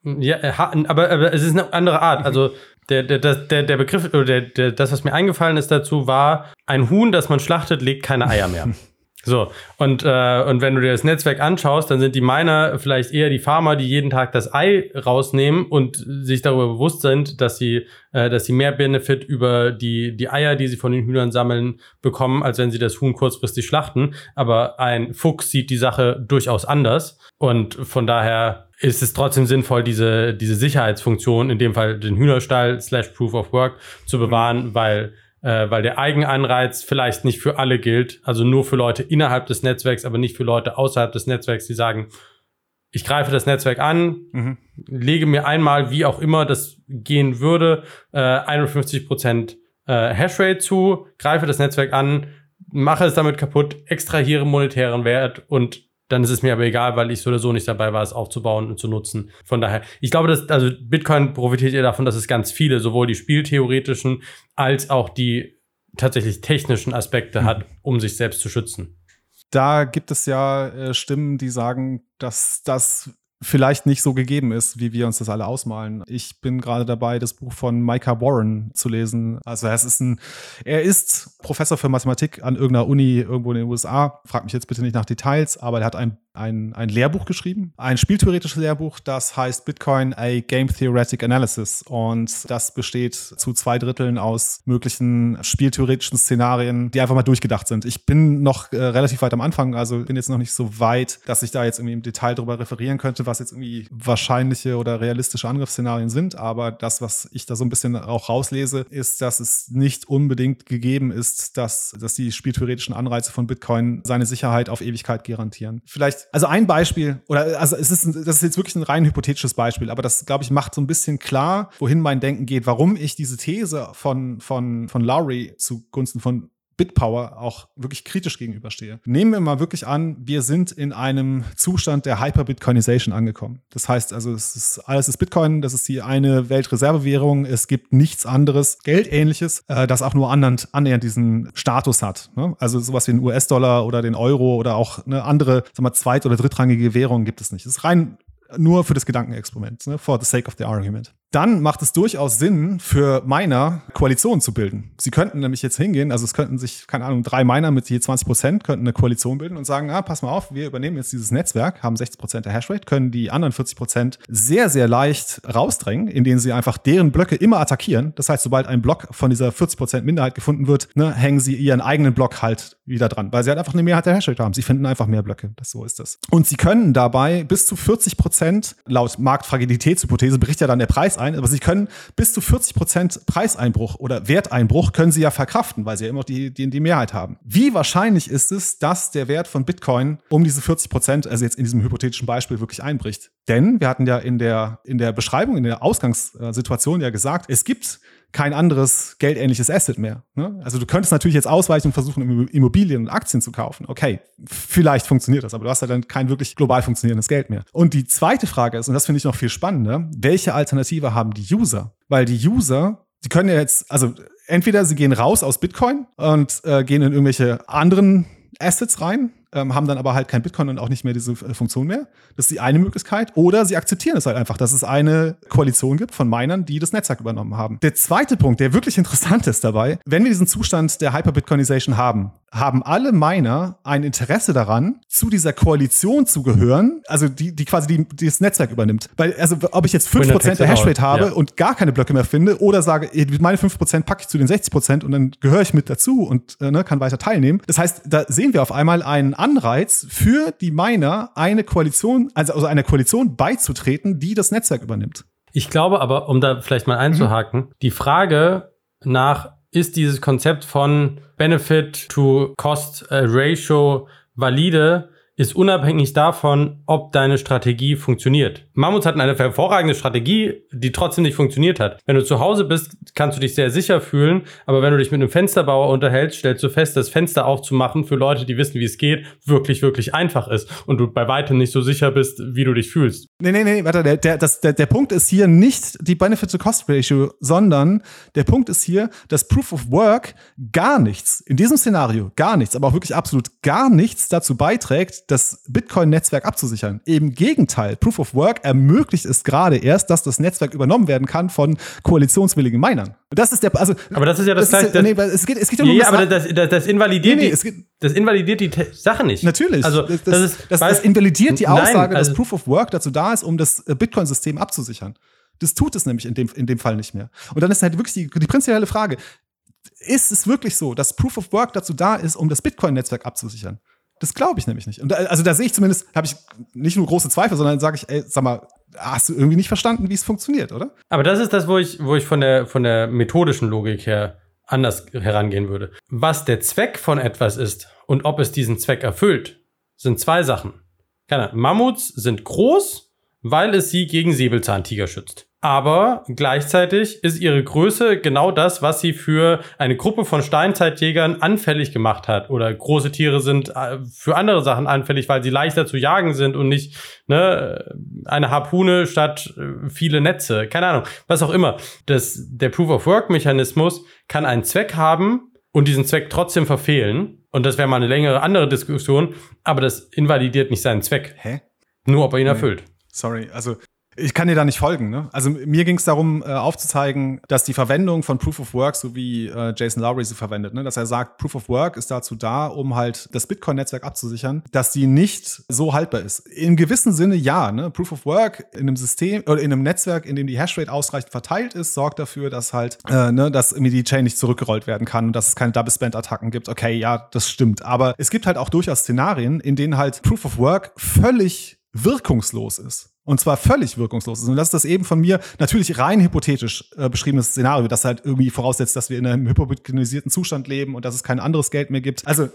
ja, aber, aber es ist eine andere Art. Also <laughs> der, der, der, der Begriff oder der, der, das, was mir eingefallen ist dazu, war, ein Huhn, das man schlachtet, legt keine Eier mehr. <laughs> So, und, äh, und wenn du dir das Netzwerk anschaust, dann sind die Miner vielleicht eher die Farmer, die jeden Tag das Ei rausnehmen und sich darüber bewusst sind, dass sie, äh, dass sie mehr Benefit über die, die Eier, die sie von den Hühnern sammeln, bekommen, als wenn sie das Huhn kurzfristig schlachten. Aber ein Fuchs sieht die Sache durchaus anders. Und von daher ist es trotzdem sinnvoll, diese, diese Sicherheitsfunktion, in dem Fall den Hühnerstall slash Proof of Work, zu bewahren, weil, äh, weil der Eigenanreiz vielleicht nicht für alle gilt, also nur für Leute innerhalb des Netzwerks, aber nicht für Leute außerhalb des Netzwerks, die sagen, ich greife das Netzwerk an, mhm. lege mir einmal, wie auch immer das gehen würde, äh, 51% äh, Hashrate zu, greife das Netzwerk an, mache es damit kaputt, extrahiere monetären Wert und dann ist es mir aber egal, weil ich so oder so nicht dabei war, es aufzubauen und zu nutzen. Von daher, ich glaube, dass also Bitcoin profitiert ja davon, dass es ganz viele, sowohl die spieltheoretischen als auch die tatsächlich technischen Aspekte mhm. hat, um sich selbst zu schützen. Da gibt es ja äh, Stimmen, die sagen, dass das vielleicht nicht so gegeben ist, wie wir uns das alle ausmalen. Ich bin gerade dabei, das Buch von Micah Warren zu lesen. Also es ist ein, er ist Professor für Mathematik an irgendeiner Uni irgendwo in den USA. Frag mich jetzt bitte nicht nach Details, aber er hat ein ein, ein Lehrbuch geschrieben, ein spieltheoretisches Lehrbuch, das heißt Bitcoin A Game Theoretic Analysis. Und das besteht zu zwei Dritteln aus möglichen spieltheoretischen Szenarien, die einfach mal durchgedacht sind. Ich bin noch äh, relativ weit am Anfang, also bin jetzt noch nicht so weit, dass ich da jetzt irgendwie im Detail drüber referieren könnte, was jetzt irgendwie wahrscheinliche oder realistische Angriffsszenarien sind. Aber das, was ich da so ein bisschen auch rauslese, ist, dass es nicht unbedingt gegeben ist, dass, dass die spieltheoretischen Anreize von Bitcoin seine Sicherheit auf Ewigkeit garantieren. Vielleicht, also ein Beispiel, oder also es ist, das ist jetzt wirklich ein rein hypothetisches Beispiel, aber das, glaube ich, macht so ein bisschen klar, wohin mein Denken geht, warum ich diese These von, von, von Lowry zugunsten von Bitpower auch wirklich kritisch gegenüberstehe. Nehmen wir mal wirklich an, wir sind in einem Zustand der Hyper-Bitcoinization angekommen. Das heißt also, ist, alles ist Bitcoin, das ist die eine Weltreservewährung, es gibt nichts anderes, Geldähnliches, äh, das auch nur annähernd, diesen Status hat. Ne? Also sowas wie den US-Dollar oder den Euro oder auch eine andere, sagen wir, zweit- oder drittrangige Währung gibt es nicht. Es ist rein nur für das Gedankenexperiment, ne? for the sake of the argument dann macht es durchaus Sinn, für Miner Koalitionen zu bilden. Sie könnten nämlich jetzt hingehen, also es könnten sich, keine Ahnung, drei Miner mit je 20 Prozent könnten eine Koalition bilden und sagen, ah, pass mal auf, wir übernehmen jetzt dieses Netzwerk, haben 60 Prozent der Hashrate, können die anderen 40 Prozent sehr, sehr leicht rausdrängen, indem sie einfach deren Blöcke immer attackieren. Das heißt, sobald ein Block von dieser 40 Prozent Minderheit gefunden wird, ne, hängen sie ihren eigenen Block halt wieder dran, weil sie halt einfach eine Mehrheit der Hashrate haben. Sie finden einfach mehr Blöcke. Das, so ist das. Und sie können dabei bis zu 40 Prozent, laut Marktfragilitätshypothese bricht ja dann der Preis ein, aber sie können bis zu 40 Prozent Preiseinbruch oder Werteinbruch können sie ja verkraften, weil sie ja immer noch die, die, die Mehrheit haben. Wie wahrscheinlich ist es, dass der Wert von Bitcoin um diese 40 Prozent, also jetzt in diesem hypothetischen Beispiel, wirklich einbricht? Denn wir hatten ja in der, in der Beschreibung, in der Ausgangssituation ja gesagt, es gibt kein anderes geldähnliches Asset mehr. Ne? Also du könntest natürlich jetzt ausweichen und versuchen, Immobilien und Aktien zu kaufen. Okay, vielleicht funktioniert das, aber du hast ja dann kein wirklich global funktionierendes Geld mehr. Und die zweite Frage ist, und das finde ich noch viel spannender, welche Alternative haben die User? Weil die User, die können ja jetzt, also entweder sie gehen raus aus Bitcoin und äh, gehen in irgendwelche anderen Assets rein, ähm, haben dann aber halt kein Bitcoin und auch nicht mehr diese äh, Funktion mehr. Das ist die eine Möglichkeit. Oder sie akzeptieren es halt einfach, dass es eine Koalition gibt von Minern, die das Netzwerk übernommen haben. Der zweite Punkt, der wirklich interessant ist dabei, wenn wir diesen Zustand der Hyper-Bitcoinization haben, haben alle Miner ein Interesse daran, zu dieser Koalition zu gehören, also die, die quasi die, die das Netzwerk übernimmt. Weil, also ob ich jetzt 5% der Hashrate habe ja. und gar keine Blöcke mehr finde oder sage, meine 5% packe ich zu den 60% und dann gehöre ich mit dazu und äh, ne, kann weiter teilnehmen. Das heißt, da sehen wir auf einmal einen Anreiz für die Miner, eine Koalition, also, also einer Koalition beizutreten, die das Netzwerk übernimmt. Ich glaube aber, um da vielleicht mal einzuhaken, mhm. die Frage nach ist dieses Konzept von Benefit to Cost äh, Ratio valide, ist unabhängig davon, ob deine Strategie funktioniert. Mammuts hatten eine hervorragende Strategie, die trotzdem nicht funktioniert hat. Wenn du zu Hause bist, kannst du dich sehr sicher fühlen, aber wenn du dich mit einem Fensterbauer unterhältst, stellst du fest, das Fenster aufzumachen für Leute, die wissen, wie es geht, wirklich, wirklich einfach ist und du bei weitem nicht so sicher bist, wie du dich fühlst. Nee, nee, nee, warte, der, der, das, der, der Punkt ist hier nicht die Benefit-to-Cost-Ratio, sondern der Punkt ist hier, dass Proof of Work gar nichts, in diesem Szenario gar nichts, aber auch wirklich absolut gar nichts dazu beiträgt, das Bitcoin-Netzwerk abzusichern. Im Gegenteil, Proof of Work ermöglicht es gerade erst, dass das Netzwerk übernommen werden kann von koalitionswilligen Minern. Das ist der, also. Aber das ist ja das, das, das nee, es geht, es geht ja, um ja, aber das, das, das invalidiert nee, nee, die, geht, das invalidiert die Sache nicht. Natürlich. Also, das, das, ist, das, das invalidiert die Aussage, nein, also, dass Proof of Work dazu da ist, um das äh, Bitcoin-System abzusichern. Das tut es nämlich in dem, in dem Fall nicht mehr. Und dann ist halt wirklich die, die prinzipielle Frage, ist es wirklich so, dass Proof of Work dazu da ist, um das Bitcoin-Netzwerk abzusichern? Das glaube ich nämlich nicht. Und da, also da sehe ich zumindest, habe ich nicht nur große Zweifel, sondern sage ich, ey, sag mal, hast du irgendwie nicht verstanden, wie es funktioniert, oder? Aber das ist das, wo ich, wo ich von der, von der methodischen Logik her anders herangehen würde. Was der Zweck von etwas ist und ob es diesen Zweck erfüllt, sind zwei Sachen. Keine Mammuts sind groß, weil es sie gegen Säbelzahntiger schützt. Aber gleichzeitig ist ihre Größe genau das, was sie für eine Gruppe von Steinzeitjägern anfällig gemacht hat. Oder große Tiere sind äh, für andere Sachen anfällig, weil sie leichter zu jagen sind und nicht ne, eine Harpune statt äh, viele Netze. Keine Ahnung, was auch immer. Das, der Proof-of-Work-Mechanismus kann einen Zweck haben und diesen Zweck trotzdem verfehlen. Und das wäre mal eine längere andere Diskussion, aber das invalidiert nicht seinen Zweck. Hä? Nur ob er ihn erfüllt. Sorry, also ich kann dir da nicht folgen. Ne? Also mir ging es darum, äh, aufzuzeigen, dass die Verwendung von Proof of Work, so wie äh, Jason Lowry sie verwendet, ne? dass er sagt, Proof of Work ist dazu da, um halt das Bitcoin-Netzwerk abzusichern, dass die nicht so haltbar ist. Im gewissen Sinne ja. Ne? Proof of Work in einem System oder in einem Netzwerk, in dem die Hashrate ausreichend verteilt ist, sorgt dafür, dass halt, äh, ne, dass irgendwie die Chain nicht zurückgerollt werden kann und dass es keine Double-Spend-Attacken gibt. Okay, ja, das stimmt. Aber es gibt halt auch durchaus Szenarien, in denen halt Proof of Work völlig wirkungslos ist. Und zwar völlig wirkungslos ist. Und das ist das eben von mir natürlich rein hypothetisch äh, beschriebenes Szenario, das halt irgendwie voraussetzt, dass wir in einem hypobitcoinisierten Zustand leben und dass es kein anderes Geld mehr gibt. Also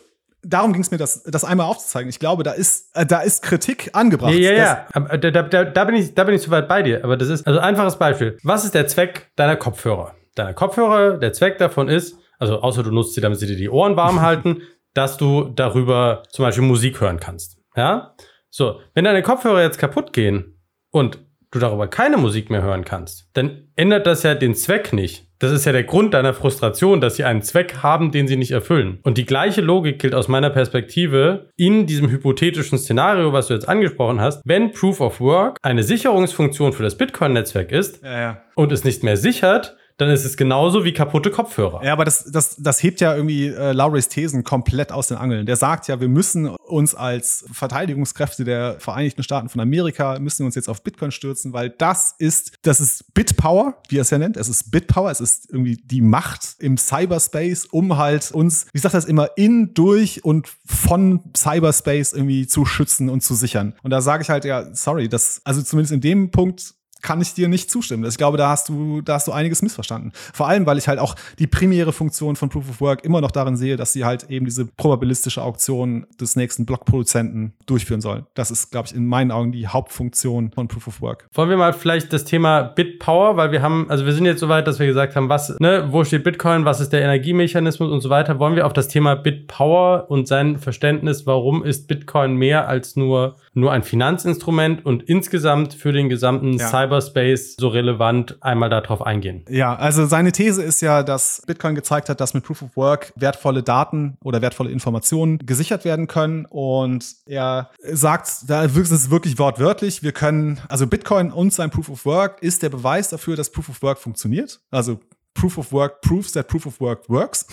darum ging es mir, das, das einmal aufzuzeigen. Ich glaube, da ist, äh, da ist Kritik angebracht. Ja, ja, ja. Da, da, da, bin ich, da bin ich soweit bei dir. Aber das ist, also einfaches Beispiel. Was ist der Zweck deiner Kopfhörer? Deiner Kopfhörer, der Zweck davon ist, also außer du nutzt sie, damit sie dir die Ohren warm halten, <laughs> dass du darüber zum Beispiel Musik hören kannst. Ja? So, wenn deine Kopfhörer jetzt kaputt gehen, und du darüber keine Musik mehr hören kannst, dann ändert das ja den Zweck nicht. Das ist ja der Grund deiner Frustration, dass sie einen Zweck haben, den sie nicht erfüllen. Und die gleiche Logik gilt aus meiner Perspektive in diesem hypothetischen Szenario, was du jetzt angesprochen hast. Wenn Proof of Work eine Sicherungsfunktion für das Bitcoin-Netzwerk ist ja, ja. und es nicht mehr sichert, dann ist es genauso wie kaputte Kopfhörer. Ja, aber das, das, das hebt ja irgendwie äh, Lowrys Thesen komplett aus den Angeln. Der sagt ja, wir müssen uns als Verteidigungskräfte der Vereinigten Staaten von Amerika, müssen uns jetzt auf Bitcoin stürzen, weil das ist, das ist Bitpower, wie er es ja nennt. Es ist Bitpower, es ist irgendwie die Macht im Cyberspace, um halt uns, wie sagt das immer, in, durch und von Cyberspace irgendwie zu schützen und zu sichern. Und da sage ich halt, ja, sorry, das, also zumindest in dem Punkt kann ich dir nicht zustimmen. Ich glaube, da hast du, da hast du einiges missverstanden. Vor allem, weil ich halt auch die primäre Funktion von Proof of Work immer noch darin sehe, dass sie halt eben diese probabilistische Auktion des nächsten Blockproduzenten durchführen soll. Das ist, glaube ich, in meinen Augen die Hauptfunktion von Proof of Work. Wollen wir mal vielleicht das Thema Bitpower, weil wir haben, also wir sind jetzt so weit, dass wir gesagt haben, was, ne, wo steht Bitcoin, was ist der Energiemechanismus und so weiter. Wollen wir auf das Thema Bitpower und sein Verständnis, warum ist Bitcoin mehr als nur, nur ein Finanzinstrument und insgesamt für den gesamten ja. Cyber Cyberspace so relevant einmal darauf eingehen? Ja, also seine These ist ja, dass Bitcoin gezeigt hat, dass mit Proof of Work wertvolle Daten oder wertvolle Informationen gesichert werden können. Und er sagt, da ist es wirklich wortwörtlich, wir können, also Bitcoin und sein Proof of Work ist der Beweis dafür, dass Proof of Work funktioniert. Also Proof of Work proves that Proof of Work works.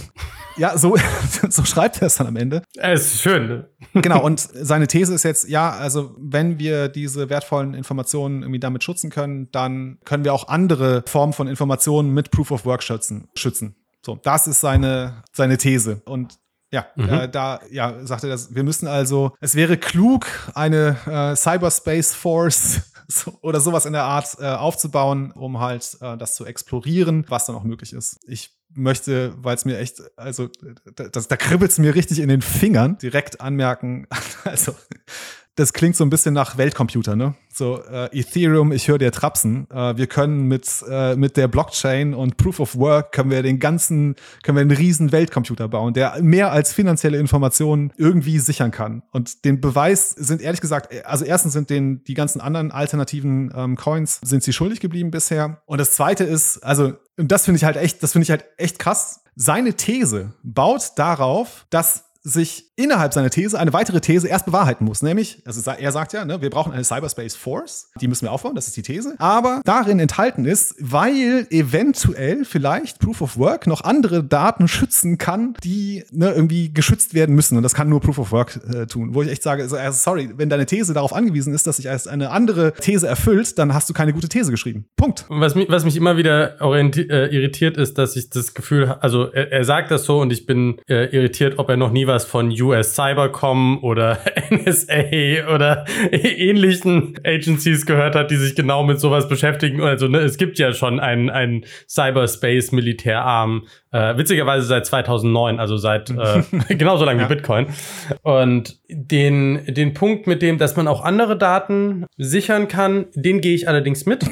ja, so, <laughs> so schreibt er es dann am Ende. Es ist schön. genau, und seine These ist jetzt, ja, also wenn wir diese wertvollen Informationen irgendwie damit schützen können, dann können wir auch andere Formen von Informationen mit Proof of Work schützen. schützen. So, das ist seine, seine These. Und ja, mhm. äh, da ja, sagte er, wir müssen also, es wäre klug, eine äh, Cyberspace Force so, oder sowas in der Art äh, aufzubauen, um halt äh, das zu explorieren, was dann auch möglich ist. Ich möchte, weil es mir echt, also das, da kribbelt es mir richtig in den Fingern, direkt anmerken, <laughs> also das klingt so ein bisschen nach Weltcomputer, ne? So äh, Ethereum, ich höre dir trapsen. Äh, wir können mit äh, mit der Blockchain und Proof of Work können wir den ganzen, können wir einen riesen Weltcomputer bauen, der mehr als finanzielle Informationen irgendwie sichern kann. Und den Beweis sind ehrlich gesagt, also erstens sind den die ganzen anderen alternativen ähm, Coins sind sie schuldig geblieben bisher. Und das Zweite ist, also und das finde ich halt echt, das finde ich halt echt krass. Seine These baut darauf, dass sich innerhalb seiner These eine weitere These erst bewahrheiten muss. Nämlich, also er sagt ja, ne, wir brauchen eine Cyberspace Force, die müssen wir aufbauen, das ist die These. Aber darin enthalten ist, weil eventuell vielleicht Proof of Work noch andere Daten schützen kann, die ne, irgendwie geschützt werden müssen. Und das kann nur Proof of Work äh, tun. Wo ich echt sage, also, sorry, wenn deine These darauf angewiesen ist, dass sich als eine andere These erfüllt, dann hast du keine gute These geschrieben. Punkt. Was mich, was mich immer wieder äh, irritiert ist, dass ich das Gefühl, also er, er sagt das so und ich bin äh, irritiert, ob er noch nie was von US Cybercom oder <laughs> NSA oder <laughs> ähnlichen Agencies gehört hat, die sich genau mit sowas beschäftigen. Also ne, es gibt ja schon einen, einen Cyberspace-Militärarm, äh, witzigerweise seit 2009, also seit äh, <laughs> genauso lange ja. wie Bitcoin. Und den, den Punkt mit dem, dass man auch andere Daten sichern kann, den gehe ich allerdings mit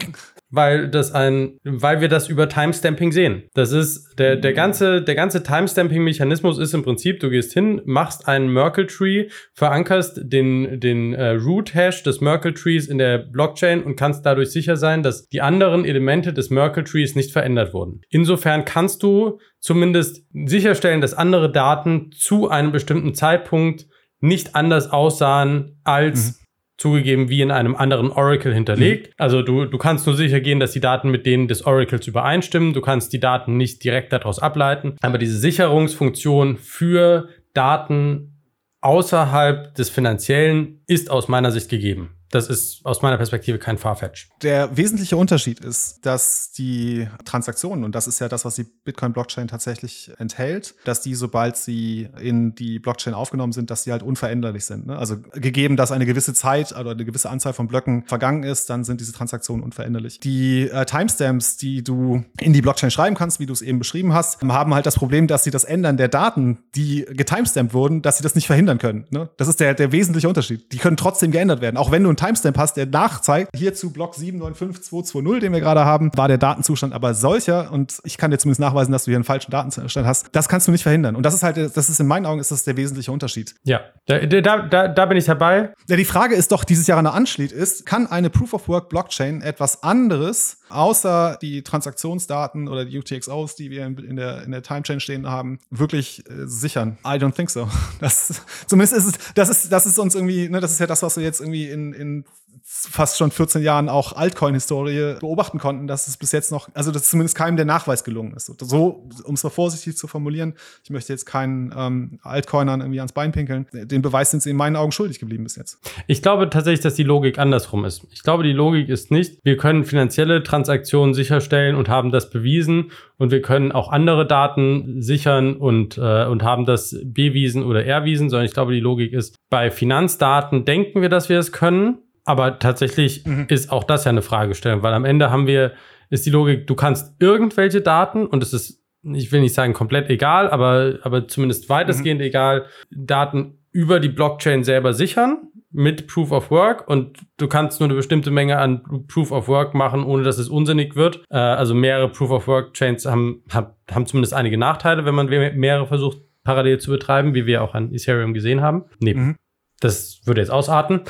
weil das ein, weil wir das über Timestamping sehen. Das ist der, der ganze, der ganze Timestamping-Mechanismus ist im Prinzip, du gehst hin, machst einen Merkle Tree, verankerst den, den äh, Root-Hash des Merkle Trees in der Blockchain und kannst dadurch sicher sein, dass die anderen Elemente des Merkle Trees nicht verändert wurden. Insofern kannst du zumindest sicherstellen, dass andere Daten zu einem bestimmten Zeitpunkt nicht anders aussahen als mhm zugegeben wie in einem anderen Oracle hinterlegt. Mhm. Also du, du kannst nur sicher gehen, dass die Daten mit denen des Oracles übereinstimmen. Du kannst die Daten nicht direkt daraus ableiten. Aber diese Sicherungsfunktion für Daten außerhalb des Finanziellen ist aus meiner Sicht gegeben. Das ist aus meiner Perspektive kein Farfetch. Der wesentliche Unterschied ist, dass die Transaktionen, und das ist ja das, was die Bitcoin-Blockchain tatsächlich enthält, dass die, sobald sie in die Blockchain aufgenommen sind, dass sie halt unveränderlich sind. Ne? Also gegeben, dass eine gewisse Zeit oder eine gewisse Anzahl von Blöcken vergangen ist, dann sind diese Transaktionen unveränderlich. Die äh, Timestamps, die du in die Blockchain schreiben kannst, wie du es eben beschrieben hast, haben halt das Problem, dass sie das Ändern der Daten, die getimestampt wurden, dass sie das nicht verhindern können. Ne? Das ist der, der wesentliche Unterschied. Die können trotzdem geändert werden, auch wenn du ein Timestamp hast, der nachzeigt, hier zu Block 795220, den wir gerade haben, war der Datenzustand aber solcher und ich kann dir zumindest nachweisen, dass du hier einen falschen Datenzustand hast. Das kannst du nicht verhindern. Und das ist halt, das ist in meinen Augen ist das der wesentliche Unterschied. Ja, da, da, da, da bin ich dabei. Ja, die Frage ist doch, dieses Jahr an der anschließt, ist, kann eine Proof of Work Blockchain etwas anderes außer die Transaktionsdaten oder die UTXOs, die wir in, der, in der Timechain stehen haben, wirklich äh, sichern? I don't think so. <laughs> Das, zumindest ist es, das ist, das ist uns irgendwie, ne, das ist ja das, was wir jetzt irgendwie in, in fast schon 14 Jahren auch Altcoin-Historie beobachten konnten, dass es bis jetzt noch, also dass zumindest keinem der Nachweis gelungen ist. So, um es mal vorsichtig zu formulieren, ich möchte jetzt keinen ähm, Altcoinern irgendwie ans Bein pinkeln. Den Beweis sind sie in meinen Augen schuldig geblieben bis jetzt. Ich glaube tatsächlich, dass die Logik andersrum ist. Ich glaube, die Logik ist nicht, wir können finanzielle Transaktionen sicherstellen und haben das bewiesen und wir können auch andere Daten sichern und, äh, und haben das bewiesen oder erwiesen, sondern ich glaube, die Logik ist, bei Finanzdaten denken wir, dass wir es können aber tatsächlich mhm. ist auch das ja eine Fragestellung, weil am Ende haben wir, ist die Logik, du kannst irgendwelche Daten und es ist, ich will nicht sagen komplett egal, aber, aber zumindest weitestgehend mhm. egal, Daten über die Blockchain selber sichern mit Proof of Work und du kannst nur eine bestimmte Menge an Proof of Work machen, ohne dass es unsinnig wird. Äh, also mehrere Proof of Work Chains haben, haben, haben zumindest einige Nachteile, wenn man mehrere versucht parallel zu betreiben, wie wir auch an Ethereum gesehen haben. Nee, mhm. das würde jetzt ausarten.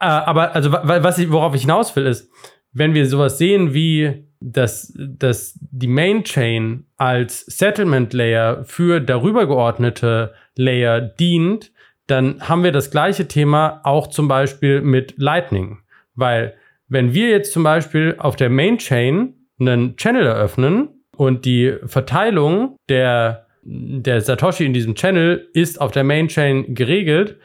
Äh, aber also was ich, worauf ich hinaus will, ist, wenn wir sowas sehen wie dass, dass die Main Chain als Settlement Layer für darüber geordnete Layer dient, dann haben wir das gleiche Thema auch zum Beispiel mit Lightning. Weil wenn wir jetzt zum Beispiel auf der Main Chain einen Channel eröffnen und die Verteilung der, der Satoshi in diesem Channel ist auf der Main Chain geregelt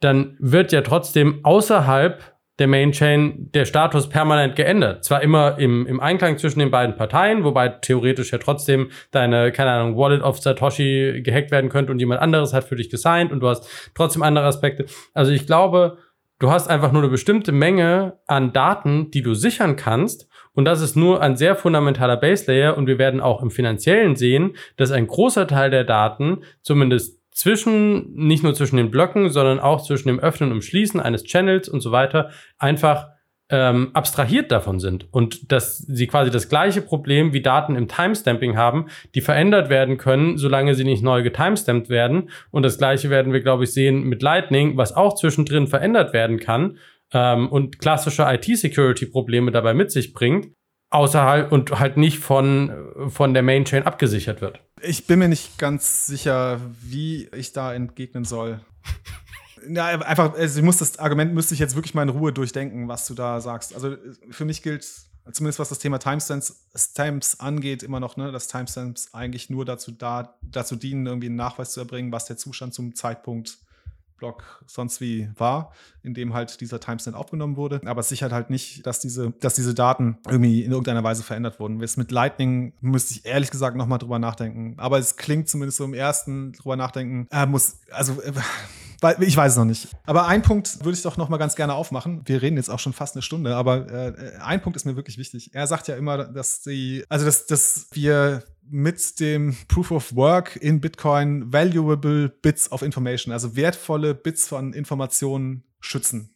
dann wird ja trotzdem außerhalb der Main Chain der Status permanent geändert. Zwar immer im, im Einklang zwischen den beiden Parteien, wobei theoretisch ja trotzdem deine, keine Ahnung, Wallet of Satoshi gehackt werden könnte und jemand anderes hat für dich gesigned und du hast trotzdem andere Aspekte. Also ich glaube, du hast einfach nur eine bestimmte Menge an Daten, die du sichern kannst. Und das ist nur ein sehr fundamentaler Base Layer. Und wir werden auch im Finanziellen sehen, dass ein großer Teil der Daten, zumindest zwischen, nicht nur zwischen den Blöcken, sondern auch zwischen dem Öffnen und Schließen eines Channels und so weiter, einfach ähm, abstrahiert davon sind und dass sie quasi das gleiche Problem wie Daten im Timestamping haben, die verändert werden können, solange sie nicht neu getimestampt werden. Und das gleiche werden wir, glaube ich, sehen mit Lightning, was auch zwischendrin verändert werden kann ähm, und klassische IT-Security-Probleme dabei mit sich bringt außerhalb und halt nicht von, von der Main Chain abgesichert wird. Ich bin mir nicht ganz sicher, wie ich da entgegnen soll. <laughs> Ja, einfach, also ich muss das Argument müsste ich jetzt wirklich mal in Ruhe durchdenken, was du da sagst. Also für mich gilt, zumindest was das Thema Timestamps angeht, immer noch, ne, dass Timestamps eigentlich nur dazu da, dazu dienen, irgendwie einen Nachweis zu erbringen, was der Zustand zum Zeitpunkt Block sonst wie war, in dem halt dieser Timestamp aufgenommen wurde. Aber es sichert halt nicht, dass diese, dass diese Daten irgendwie in irgendeiner Weise verändert wurden. Jetzt mit Lightning müsste ich ehrlich gesagt nochmal drüber nachdenken. Aber es klingt zumindest so im ersten drüber nachdenken, äh, muss, also äh, ich weiß es noch nicht. Aber ein Punkt würde ich doch noch mal ganz gerne aufmachen. Wir reden jetzt auch schon fast eine Stunde, aber äh, ein Punkt ist mir wirklich wichtig. Er sagt ja immer, dass die, also dass, dass wir mit dem Proof of Work in Bitcoin valuable Bits of Information, also wertvolle Bits von Informationen schützen.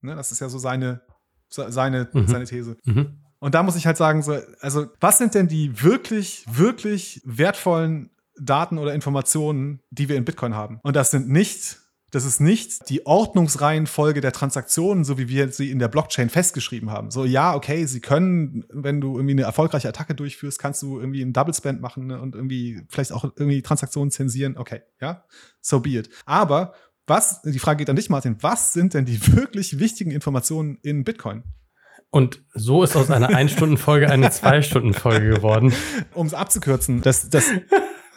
Ne, das ist ja so seine, seine, mhm. seine These. Mhm. Und da muss ich halt sagen, so, also was sind denn die wirklich, wirklich wertvollen Daten oder Informationen, die wir in Bitcoin haben? Und das sind nicht das ist nicht die Ordnungsreihenfolge der Transaktionen, so wie wir sie in der Blockchain festgeschrieben haben. So, ja, okay, sie können, wenn du irgendwie eine erfolgreiche Attacke durchführst, kannst du irgendwie einen Double Spend machen ne, und irgendwie vielleicht auch irgendwie Transaktionen zensieren. Okay, ja, so be it. Aber Was, die Frage geht an dich, Martin, was sind denn die <laughs> wirklich wichtigen Informationen in Bitcoin? Und so ist aus einer Ein-Stunden-Folge eine <laughs> Zwei-Stunden-Folge geworden. Um es abzukürzen, das, das,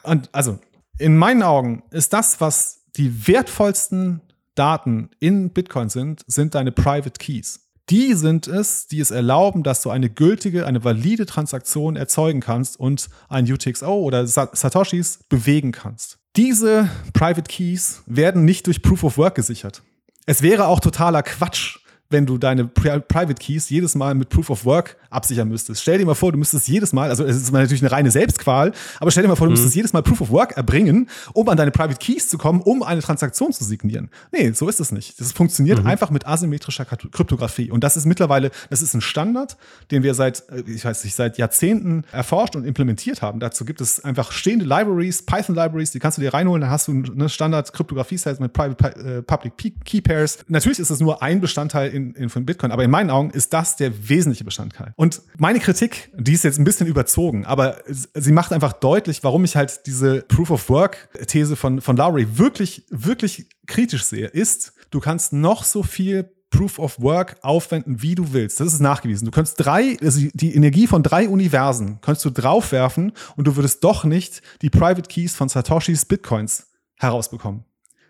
und also, in meinen Augen ist das, was die wertvollsten Daten in Bitcoin sind, sind deine Private Keys. Die sind es, die es erlauben, dass du eine gültige, eine valide Transaktion erzeugen kannst und ein UTXO oder Satoshis bewegen kannst. Diese Private Keys werden nicht durch Proof of Work gesichert. Es wäre auch totaler Quatsch, wenn du deine Pri Private Keys jedes Mal mit Proof of Work absichern müsstest. Stell dir mal vor, du müsstest jedes Mal, also es ist natürlich eine reine Selbstqual, aber stell dir mal vor, du müsstest mhm. jedes Mal Proof of Work erbringen, um an deine Private Keys zu kommen, um eine Transaktion zu signieren. Nee, so ist es nicht. Das funktioniert mhm. einfach mit asymmetrischer Kryptographie. Und das ist mittlerweile, das ist ein Standard, den wir seit, äh, ich weiß nicht, seit Jahrzehnten erforscht und implementiert haben. Dazu gibt es einfach stehende Libraries, Python-Libraries, die kannst du dir reinholen, dann hast du eine Standard-Kryptographie-Set mit Private äh, Public Key Pairs. Natürlich ist es nur ein Bestandteil in, in, von Bitcoin. Aber in meinen Augen ist das der wesentliche Bestandteil. Und meine Kritik, die ist jetzt ein bisschen überzogen, aber sie macht einfach deutlich, warum ich halt diese Proof of Work These von, von Lowry wirklich, wirklich kritisch sehe, ist, du kannst noch so viel Proof of Work aufwenden, wie du willst. Das ist nachgewiesen. Du kannst drei, also die Energie von drei Universen kannst du draufwerfen und du würdest doch nicht die Private Keys von Satoshis Bitcoins herausbekommen.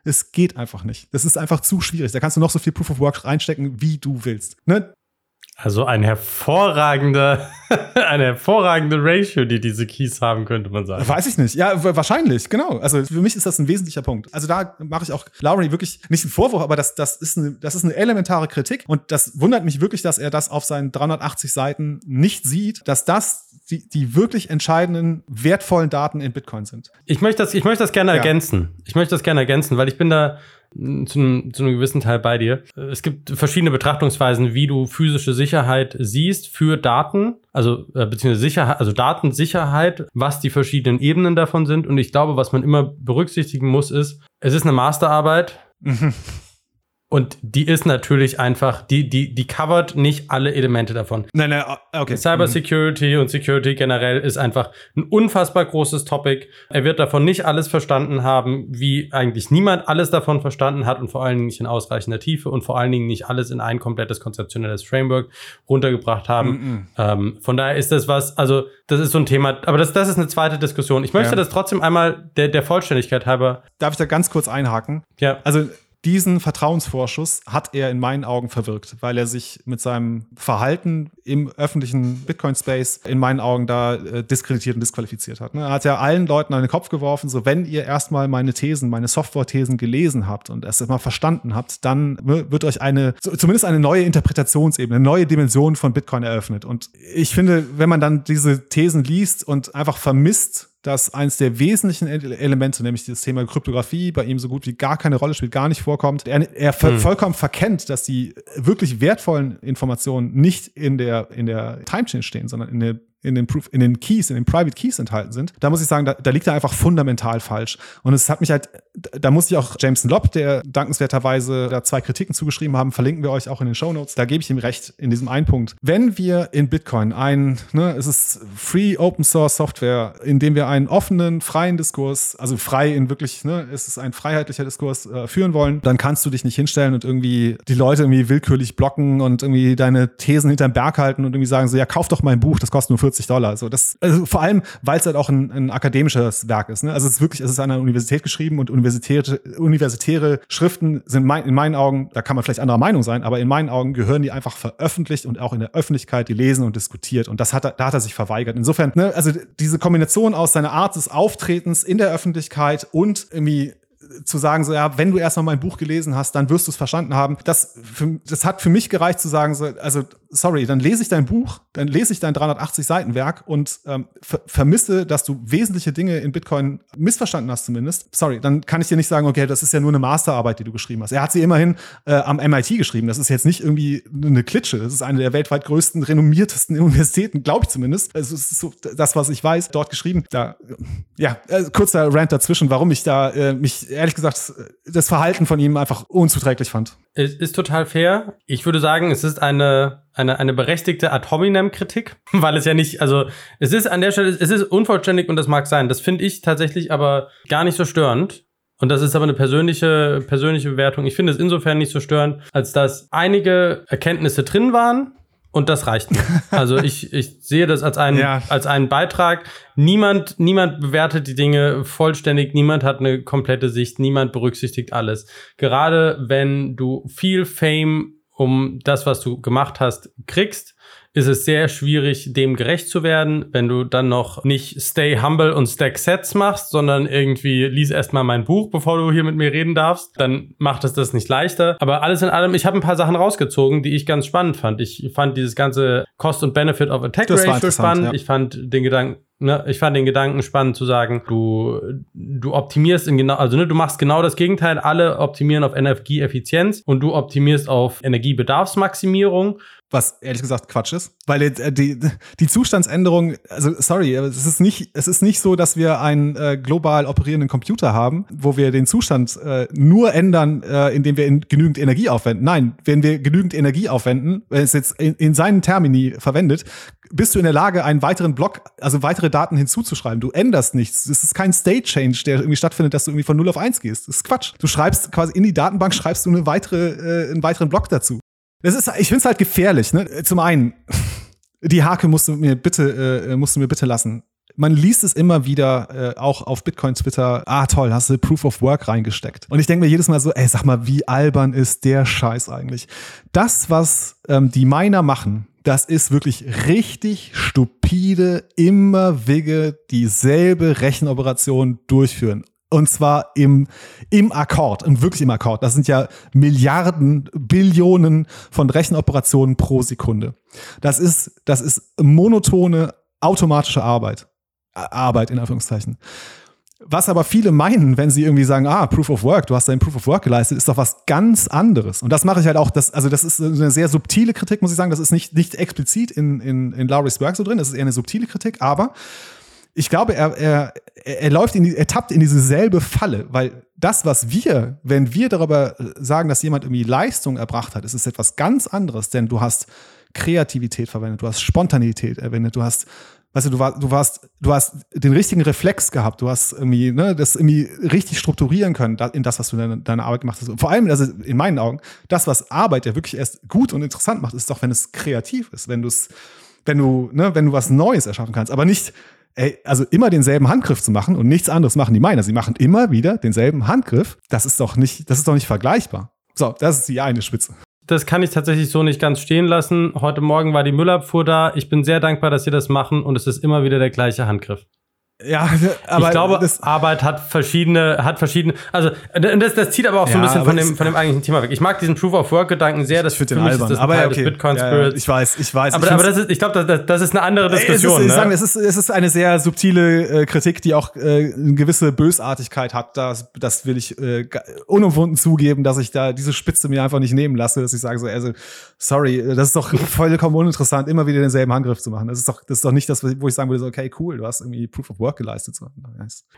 Es geht einfach nicht. Das ist einfach zu schwierig. Da kannst du noch so viel Proof of Work reinstecken, wie du willst. Ne? Also ein hervorragender, <laughs> eine hervorragende Ratio, die diese Keys haben, könnte man sagen. Weiß ich nicht. Ja, wahrscheinlich, genau. Also für mich ist das ein wesentlicher Punkt. Also da mache ich auch Lowry wirklich nicht einen Vorwurf, aber das, das, ist eine, das ist eine elementare Kritik. Und das wundert mich wirklich, dass er das auf seinen 380 Seiten nicht sieht, dass das die, die wirklich entscheidenden, wertvollen Daten in Bitcoin sind. Ich möchte das, ich möchte das gerne ja. ergänzen. Ich möchte das gerne ergänzen, weil ich bin da zu einem, zu einem gewissen Teil bei dir. Es gibt verschiedene Betrachtungsweisen, wie du physische Sicherheit siehst für Daten, also äh, beziehungsweise Sicherheit, also Datensicherheit, was die verschiedenen Ebenen davon sind. Und ich glaube, was man immer berücksichtigen muss, ist, es ist eine Masterarbeit. <laughs> Und die ist natürlich einfach, die, die, die covert nicht alle Elemente davon. Nein, nein, ah, okay. Cybersecurity mhm. und Security generell ist einfach ein unfassbar großes Topic. Er wird davon nicht alles verstanden haben, wie eigentlich niemand alles davon verstanden hat und vor allen Dingen nicht in ausreichender Tiefe und vor allen Dingen nicht alles in ein komplettes konzeptionelles Framework runtergebracht haben. Mhm. Ähm, von daher ist das was, also das ist so ein Thema, aber das, das ist eine zweite Diskussion. Ich möchte ja. das trotzdem einmal der, der Vollständigkeit halber. Darf ich da ganz kurz einhaken? Ja. Also diesen Vertrauensvorschuss hat er in meinen Augen verwirkt, weil er sich mit seinem Verhalten im öffentlichen Bitcoin-Space in meinen Augen da äh, diskreditiert und disqualifiziert hat. Ne? Er hat ja allen Leuten an den Kopf geworfen, so wenn ihr erstmal meine Thesen, meine Software-Thesen gelesen habt und es mal verstanden habt, dann wird euch eine, zumindest eine neue Interpretationsebene, eine neue Dimension von Bitcoin eröffnet. Und ich finde, wenn man dann diese Thesen liest und einfach vermisst, dass eines der wesentlichen Elemente, nämlich das Thema Kryptographie, bei ihm so gut wie gar keine Rolle spielt, gar nicht vorkommt. Er, er hm. vollkommen verkennt, dass die wirklich wertvollen Informationen nicht in der, in der Timechain stehen, sondern in der in den, Proof, in den Keys, in den Private Keys enthalten sind, da muss ich sagen, da, da liegt er einfach fundamental falsch. Und es hat mich halt, da muss ich auch Jameson Lobb, der dankenswerterweise da zwei Kritiken zugeschrieben haben, verlinken wir euch auch in den Show Notes. Da gebe ich ihm recht in diesem einen Punkt. Wenn wir in Bitcoin ein, ne, es ist Free Open Source Software, in dem wir einen offenen, freien Diskurs, also frei in wirklich, ne, es ist ein freiheitlicher Diskurs äh, führen wollen, dann kannst du dich nicht hinstellen und irgendwie die Leute irgendwie willkürlich blocken und irgendwie deine Thesen hinterm Berg halten und irgendwie sagen so, ja, kauf doch mein Buch, das kostet nur 40 Dollar. So, das, also vor allem, weil es halt auch ein, ein akademisches Werk ist. Ne? Also es ist wirklich, es ist an einer Universität geschrieben und universitäre, universitäre Schriften sind mein, in meinen Augen, da kann man vielleicht anderer Meinung sein, aber in meinen Augen gehören die einfach veröffentlicht und auch in der Öffentlichkeit gelesen und diskutiert. Und das hat er, da hat er sich verweigert. Insofern, ne, also diese Kombination aus seiner Art des Auftretens in der Öffentlichkeit und irgendwie zu sagen, so ja, wenn du erstmal mein Buch gelesen hast, dann wirst du es verstanden haben. Das, für, das hat für mich gereicht zu sagen, so, also sorry, dann lese ich dein Buch, dann lese ich dein 380 Seiten Werk und ähm, ver vermisse, dass du wesentliche Dinge in Bitcoin missverstanden hast zumindest. Sorry, dann kann ich dir nicht sagen, okay, das ist ja nur eine Masterarbeit, die du geschrieben hast. Er hat sie immerhin äh, am MIT geschrieben. Das ist jetzt nicht irgendwie eine Klitsche. Das ist eine der weltweit größten, renommiertesten Universitäten, glaube ich zumindest. Es ist so das, was ich weiß, dort geschrieben. Da, ja, äh, kurzer Rant dazwischen, warum ich da äh, mich ehrlich gesagt das Verhalten von ihm einfach unzuträglich fand. Es ist total fair. Ich würde sagen, es ist eine, eine, eine berechtigte Ad hominem-Kritik, <laughs> weil es ja nicht, also es ist an der Stelle, es ist unvollständig und das mag sein. Das finde ich tatsächlich aber gar nicht so störend. Und das ist aber eine persönliche, persönliche Bewertung. Ich finde es insofern nicht so störend, als dass einige Erkenntnisse drin waren, und das reicht mir. <laughs> Also ich, ich sehe das als einen, ja. als einen Beitrag. Niemand, niemand bewertet die Dinge vollständig, niemand hat eine komplette Sicht, niemand berücksichtigt alles. Gerade wenn du viel Fame um das, was du gemacht hast, kriegst, ist es sehr schwierig, dem gerecht zu werden, wenn du dann noch nicht Stay Humble und Stack Sets machst, sondern irgendwie lies erstmal mein Buch, bevor du hier mit mir reden darfst. Dann macht es das nicht leichter. Aber alles in allem, ich habe ein paar Sachen rausgezogen, die ich ganz spannend fand. Ich fand dieses ganze Cost und Benefit of Attack Ratio spannend. Ja. Ich fand den Gedanken, Ne, ich fand den Gedanken spannend zu sagen, du, du optimierst in genau, also ne, du machst genau das Gegenteil. Alle optimieren auf Energieeffizienz und du optimierst auf Energiebedarfsmaximierung. Was ehrlich gesagt Quatsch ist, weil äh, die, die Zustandsänderung, also sorry, es ist nicht, es ist nicht so, dass wir einen äh, global operierenden Computer haben, wo wir den Zustand äh, nur ändern, äh, indem wir in genügend Energie aufwenden. Nein, wenn wir genügend Energie aufwenden, wenn es jetzt in, in seinen Termini verwendet, bist du in der Lage, einen weiteren Block, also weitere Daten hinzuzuschreiben. Du änderst nichts. Es ist kein State Change, der irgendwie stattfindet, dass du irgendwie von 0 auf 1 gehst. Das ist Quatsch. Du schreibst quasi in die Datenbank, schreibst du eine weitere, äh, einen weiteren Block dazu. Das ist, ich finde es halt gefährlich. Ne? Zum einen, die Hake musst du mir bitte, äh, musst du mir bitte lassen. Man liest es immer wieder, äh, auch auf Bitcoin Twitter, ah toll, hast du Proof of Work reingesteckt. Und ich denke mir jedes Mal so, ey, sag mal, wie albern ist der Scheiß eigentlich? Das, was ähm, die Miner machen, das ist wirklich richtig stupide, immer wigge dieselbe Rechenoperation durchführen. Und zwar im, im Akkord, und wirklich im Akkord. Das sind ja Milliarden, Billionen von Rechenoperationen pro Sekunde. Das ist, das ist monotone, automatische Arbeit. Arbeit in Anführungszeichen. Was aber viele meinen, wenn sie irgendwie sagen, ah, Proof of Work, du hast dein Proof of Work geleistet, ist doch was ganz anderes. Und das mache ich halt auch, das, also das ist eine sehr subtile Kritik, muss ich sagen. Das ist nicht, nicht explizit in, in, in Lowry's Work so drin, das ist eher eine subtile Kritik, aber ich glaube, er, er, er läuft in die, er tappt in dieselbe Falle, weil das, was wir, wenn wir darüber sagen, dass jemand irgendwie Leistung erbracht hat, ist es etwas ganz anderes, denn du hast Kreativität verwendet, du hast Spontanität verwendet, du hast weißt du, du, war, du warst, du hast den richtigen Reflex gehabt, du hast irgendwie, ne, das irgendwie richtig strukturieren können in das, was du in deiner Arbeit gemacht hast. Und vor allem, also in meinen Augen, das, was Arbeit ja wirklich erst gut und interessant macht, ist doch, wenn es kreativ ist, wenn du es, wenn du, ne, wenn du was Neues erschaffen kannst, aber nicht, ey, also immer denselben Handgriff zu machen und nichts anderes machen die Miner. Sie machen immer wieder denselben Handgriff. Das ist doch nicht, das ist doch nicht vergleichbar. So, das ist die eine Spitze das kann ich tatsächlich so nicht ganz stehen lassen. Heute Morgen war die Müllabfuhr da. Ich bin sehr dankbar, dass sie das machen und es ist immer wieder der gleiche Handgriff. Ja, <laughs> aber ich glaube, Arbeit hat verschiedene, hat verschiedene, also das, das zieht aber auch so ein bisschen von dem, von dem eigentlichen Thema weg. Ich mag diesen Proof of Work Gedanken sehr, das für den mich albern. das aber Teil okay. Bitcoin Spirits. Ja, ich weiß, ich weiß. Aber, ich aber das ist, ich glaube, das, das ist eine andere Diskussion. Es ist, ne? sagen, es ist, es ist eine sehr subtile äh, Kritik, die auch äh, eine gewisse Bösartigkeit hat. Das, das will ich äh, unumwunden zugeben, dass ich da diese Spitze mir einfach nicht nehmen lasse, dass ich sage so, also sorry, das ist doch <laughs> vollkommen uninteressant, immer wieder denselben Handgriff zu machen. Das ist doch, das ist doch nicht das, wo ich sagen würde, so, okay, cool, du hast irgendwie Proof of Work geleistet. So.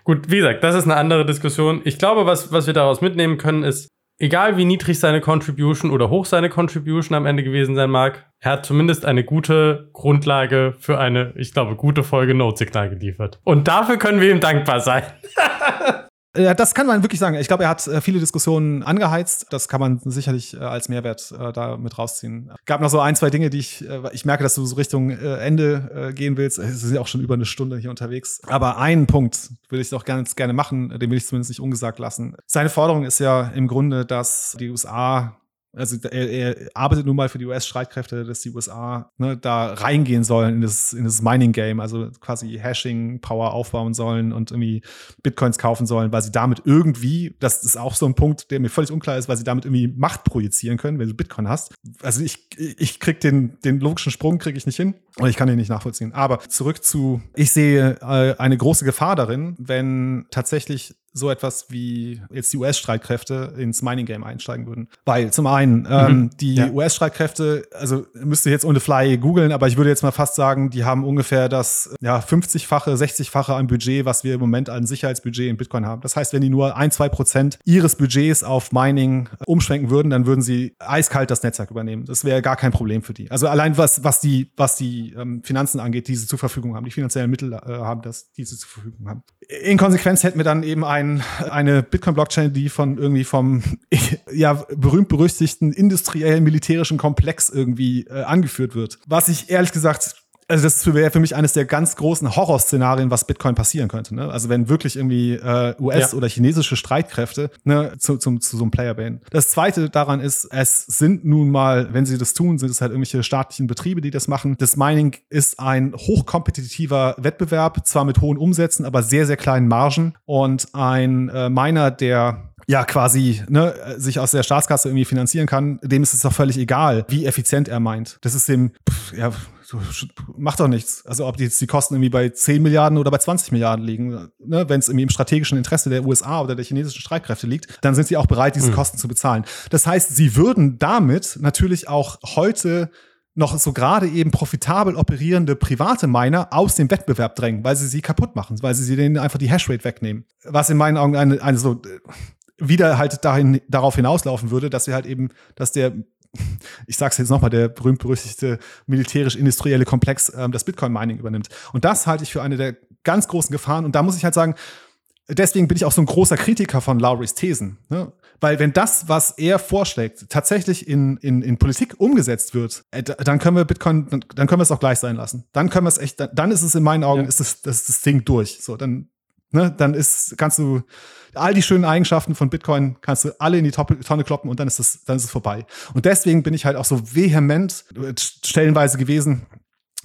Gut, wie gesagt, das ist eine andere Diskussion. Ich glaube, was, was wir daraus mitnehmen können, ist, egal wie niedrig seine Contribution oder hoch seine Contribution am Ende gewesen sein mag, er hat zumindest eine gute Grundlage für eine, ich glaube, gute Folge Note-Signal geliefert. Und dafür können wir ihm dankbar sein. <laughs> Ja, das kann man wirklich sagen. Ich glaube, er hat äh, viele Diskussionen angeheizt. Das kann man sicherlich äh, als Mehrwert äh, da mit rausziehen. Gab noch so ein, zwei Dinge, die ich, ich merke, dass du so Richtung Ende gehen willst. Es sind ja auch schon über eine Stunde hier unterwegs. Aber einen Punkt würde ich doch ganz gerne machen, den will ich zumindest nicht ungesagt lassen. Seine Forderung ist ja im Grunde, dass die USA also er, er, arbeitet nun mal für die US-Streitkräfte, dass die USA ne, da reingehen sollen in das, in das Mining-Game, also quasi Hashing-Power aufbauen sollen und irgendwie Bitcoins kaufen sollen, weil sie damit irgendwie, das ist auch so ein Punkt, der mir völlig unklar ist, weil sie damit irgendwie Macht projizieren können, wenn du Bitcoin hast. Also ich, ich krieg den, den logischen Sprung kriege ich nicht hin und ich kann den nicht nachvollziehen. Aber zurück zu, ich sehe äh, eine große Gefahr darin, wenn tatsächlich so etwas wie jetzt die US-Streitkräfte ins Mining-Game einsteigen würden. Weil zum einen, ähm, mhm. die ja. US-Streitkräfte, also müsste jetzt ohne Fly googeln, aber ich würde jetzt mal fast sagen, die haben ungefähr das ja, 50-fache, 60-fache an Budget, was wir im Moment an Sicherheitsbudget in Bitcoin haben. Das heißt, wenn die nur ein, zwei Prozent ihres Budgets auf Mining umschwenken würden, dann würden sie eiskalt das Netzwerk übernehmen. Das wäre gar kein Problem für die. Also allein was, was die, was die ähm, Finanzen angeht, die sie zur Verfügung haben, die finanziellen Mittel äh, haben, dass diese zur Verfügung haben. In Konsequenz hätten wir dann eben ein ein, eine Bitcoin-Blockchain, die von irgendwie vom <laughs> ja, berühmt-berüchtigten industriellen militärischen Komplex irgendwie äh, angeführt wird. Was ich ehrlich gesagt also das wäre für mich eines der ganz großen Horrorszenarien, was Bitcoin passieren könnte. Ne? Also wenn wirklich irgendwie äh, US- ja. oder chinesische Streitkräfte ne, zu, zum, zu so einem Player banen. Das Zweite daran ist, es sind nun mal, wenn sie das tun, sind es halt irgendwelche staatlichen Betriebe, die das machen. Das Mining ist ein hochkompetitiver Wettbewerb, zwar mit hohen Umsätzen, aber sehr, sehr kleinen Margen. Und ein äh, Miner, der ja quasi ne, sich aus der Staatskasse irgendwie finanzieren kann, dem ist es doch völlig egal, wie effizient er meint. Das ist dem, pff, ja, macht doch nichts. Also ob jetzt die Kosten irgendwie bei 10 Milliarden oder bei 20 Milliarden liegen, ne, wenn es irgendwie im strategischen Interesse der USA oder der chinesischen Streitkräfte liegt, dann sind sie auch bereit, diese mhm. Kosten zu bezahlen. Das heißt, sie würden damit natürlich auch heute noch so gerade eben profitabel operierende private Miner aus dem Wettbewerb drängen, weil sie sie kaputt machen, weil sie sie denen einfach die Hashrate wegnehmen. Was in meinen Augen eine, eine so wieder halt dahin, darauf hinauslaufen würde, dass sie halt eben, dass der ich sage es jetzt nochmal, der berühmt-berüchtigte militärisch-industrielle Komplex ähm, das Bitcoin-Mining übernimmt. Und das halte ich für eine der ganz großen Gefahren. Und da muss ich halt sagen, deswegen bin ich auch so ein großer Kritiker von Lowrys Thesen. Ne? Weil wenn das, was er vorschlägt, tatsächlich in, in, in Politik umgesetzt wird, äh, dann können wir Bitcoin, dann, dann können wir es auch gleich sein lassen. Dann können wir es echt, dann, dann ist es in meinen Augen, ja. ist das, das, das Ding durch. So, dann, ne, dann ist, kannst du all die schönen Eigenschaften von Bitcoin kannst du alle in die Tonne kloppen und dann ist es, dann ist es vorbei. Und deswegen bin ich halt auch so vehement äh, stellenweise gewesen,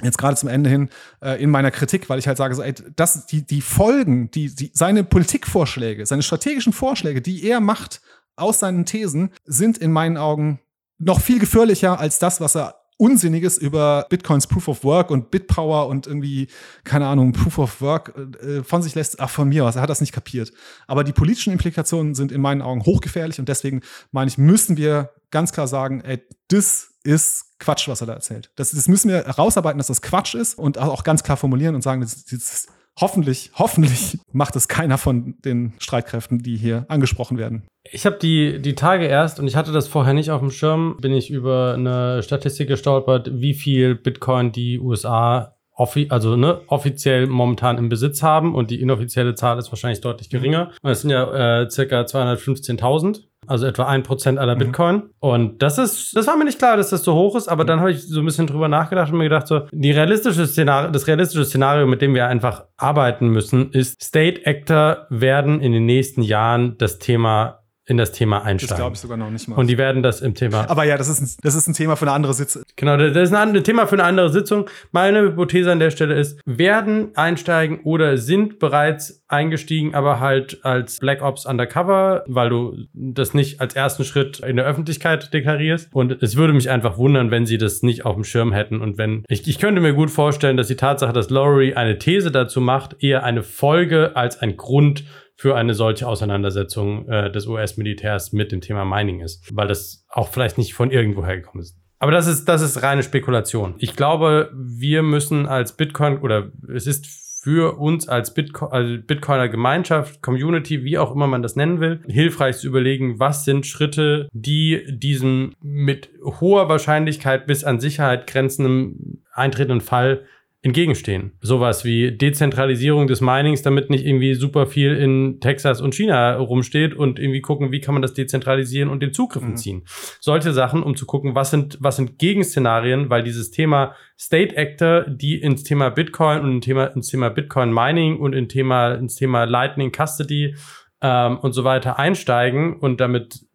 jetzt gerade zum Ende hin äh, in meiner Kritik, weil ich halt sage, so, ey, das, die, die Folgen, die, die, seine Politikvorschläge, seine strategischen Vorschläge, die er macht aus seinen Thesen, sind in meinen Augen noch viel gefährlicher als das, was er Unsinniges über Bitcoins Proof of Work und Bitpower und irgendwie, keine Ahnung, Proof of Work äh, von sich lässt. Ach, von mir aus, er hat das nicht kapiert. Aber die politischen Implikationen sind in meinen Augen hochgefährlich und deswegen meine ich, müssen wir ganz klar sagen, ey, das ist Quatsch, was er da erzählt. Das, das müssen wir herausarbeiten, dass das Quatsch ist und auch ganz klar formulieren und sagen, das, das, hoffentlich, hoffentlich <laughs> macht es keiner von den Streitkräften, die hier angesprochen werden. Ich habe die, die Tage erst, und ich hatte das vorher nicht auf dem Schirm, bin ich über eine Statistik gestolpert, wie viel Bitcoin die USA offi also ne, offiziell momentan im Besitz haben und die inoffizielle Zahl ist wahrscheinlich deutlich geringer. Und es sind ja äh, circa 215.000 also etwa ein Prozent aller mhm. Bitcoin. Und das ist, das war mir nicht klar, dass das so hoch ist, aber dann habe ich so ein bisschen drüber nachgedacht und mir gedacht, so, die realistische Szenario, das realistische Szenario, mit dem wir einfach arbeiten müssen, ist, State Actor werden in den nächsten Jahren das Thema in das Thema einsteigen. Das glaube ich sogar noch nicht mal. Und die werden das im Thema. Aber ja, das ist ein, das ist ein Thema für eine andere Sitzung. Genau, das ist ein Thema für eine andere Sitzung. Meine Hypothese an der Stelle ist, werden einsteigen oder sind bereits eingestiegen, aber halt als Black Ops Undercover, weil du das nicht als ersten Schritt in der Öffentlichkeit deklarierst. Und es würde mich einfach wundern, wenn sie das nicht auf dem Schirm hätten. Und wenn, ich, ich könnte mir gut vorstellen, dass die Tatsache, dass Lowry eine These dazu macht, eher eine Folge als ein Grund für eine solche Auseinandersetzung äh, des US-Militärs mit dem Thema Mining ist, weil das auch vielleicht nicht von irgendwo hergekommen ist. Aber das ist, das ist reine Spekulation. Ich glaube, wir müssen als Bitcoin oder es ist für uns als Bitco also Bitcoiner Gemeinschaft, Community, wie auch immer man das nennen will, hilfreich zu überlegen, was sind Schritte, die diesem mit hoher Wahrscheinlichkeit bis an Sicherheit grenzenden eintretenden Fall entgegenstehen. Sowas wie Dezentralisierung des Minings, damit nicht irgendwie super viel in Texas und China rumsteht und irgendwie gucken, wie kann man das dezentralisieren und den Zugriff mhm. ziehen. Solche Sachen, um zu gucken, was sind, was sind Gegenszenarien, weil dieses Thema State Actor, die ins Thema Bitcoin und Thema, ins Thema Bitcoin Mining und in Thema, ins Thema Lightning Custody ähm, und so weiter einsteigen und damit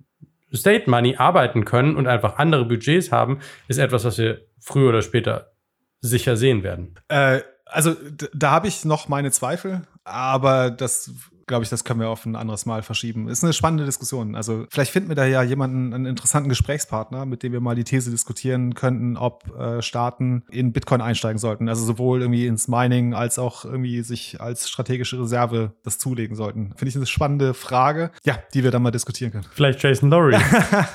State Money arbeiten können und einfach andere Budgets haben, ist etwas, was wir früher oder später sicher sehen werden. Äh, also da habe ich noch meine Zweifel, aber das glaube ich, das können wir auf ein anderes Mal verschieben. Ist eine spannende Diskussion. Also vielleicht finden wir da ja jemanden, einen interessanten Gesprächspartner, mit dem wir mal die These diskutieren könnten, ob äh, Staaten in Bitcoin einsteigen sollten. Also sowohl irgendwie ins Mining als auch irgendwie sich als strategische Reserve das zulegen sollten. Finde ich eine spannende Frage, ja, die wir dann mal diskutieren können. Vielleicht Jason Lowry.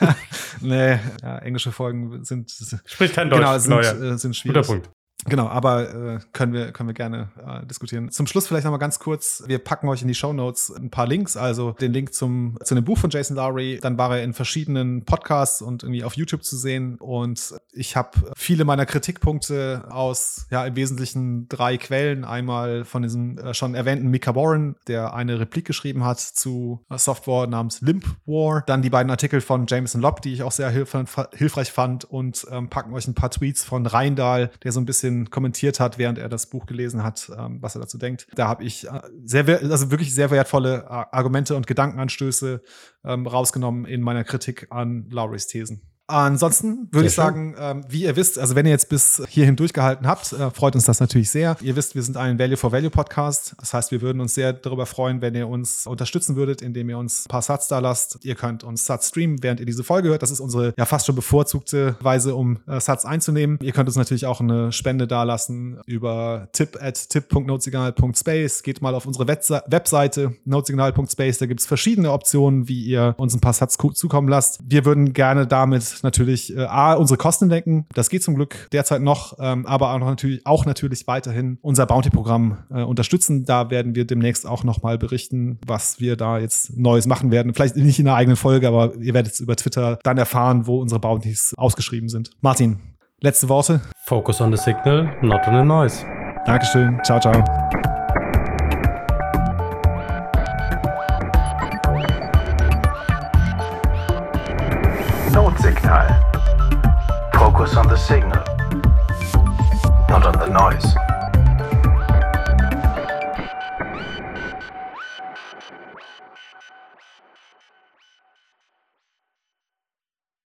<laughs> nee, ja, englische Folgen sind spricht kein Deutsch. Genau, sind, äh, sind schwierig. Guter Punkt. Genau, aber äh, können, wir, können wir gerne äh, diskutieren. Zum Schluss vielleicht nochmal ganz kurz. Wir packen euch in die Show Notes ein paar Links, also den Link zum, zu dem Buch von Jason Lowry. Dann war er in verschiedenen Podcasts und irgendwie auf YouTube zu sehen. Und ich habe viele meiner Kritikpunkte aus, ja, im Wesentlichen drei Quellen. Einmal von diesem äh, schon erwähnten Mika Warren, der eine Replik geschrieben hat zu Software namens Limp War. Dann die beiden Artikel von Jameson Lobb, die ich auch sehr hilf hilfreich fand. Und ähm, packen euch ein paar Tweets von Reindahl, der so ein bisschen kommentiert hat, während er das Buch gelesen hat, ähm, was er dazu denkt. Da habe ich äh, sehr, also wirklich sehr wertvolle äh, Argumente und Gedankenanstöße ähm, rausgenommen in meiner Kritik an Lowrys Thesen. Ansonsten würde ich sagen, ähm, wie ihr wisst, also wenn ihr jetzt bis hierhin durchgehalten habt, äh, freut uns das natürlich sehr. Ihr wisst, wir sind ein Value for Value Podcast. Das heißt, wir würden uns sehr darüber freuen, wenn ihr uns unterstützen würdet, indem ihr uns ein paar Satz da lasst. Ihr könnt uns Satz streamen, während ihr diese Folge hört. Das ist unsere ja fast schon bevorzugte Weise, um äh, Satz einzunehmen. Ihr könnt uns natürlich auch eine Spende dalassen über tip at tip.notesignal.space. Geht mal auf unsere Webseite notesignal.space. Da gibt es verschiedene Optionen, wie ihr uns ein paar Satz zukommen lasst. Wir würden gerne damit natürlich äh, A, unsere Kosten denken. Das geht zum Glück derzeit noch, ähm, aber auch natürlich, auch natürlich weiterhin unser Bounty-Programm äh, unterstützen. Da werden wir demnächst auch nochmal berichten, was wir da jetzt Neues machen werden. Vielleicht nicht in einer eigenen Folge, aber ihr werdet es über Twitter dann erfahren, wo unsere Bounties ausgeschrieben sind. Martin, letzte Worte. Focus on the signal, not on the noise. Dankeschön. Ciao, ciao. Notsignal. Focus on the signal, not on the noise.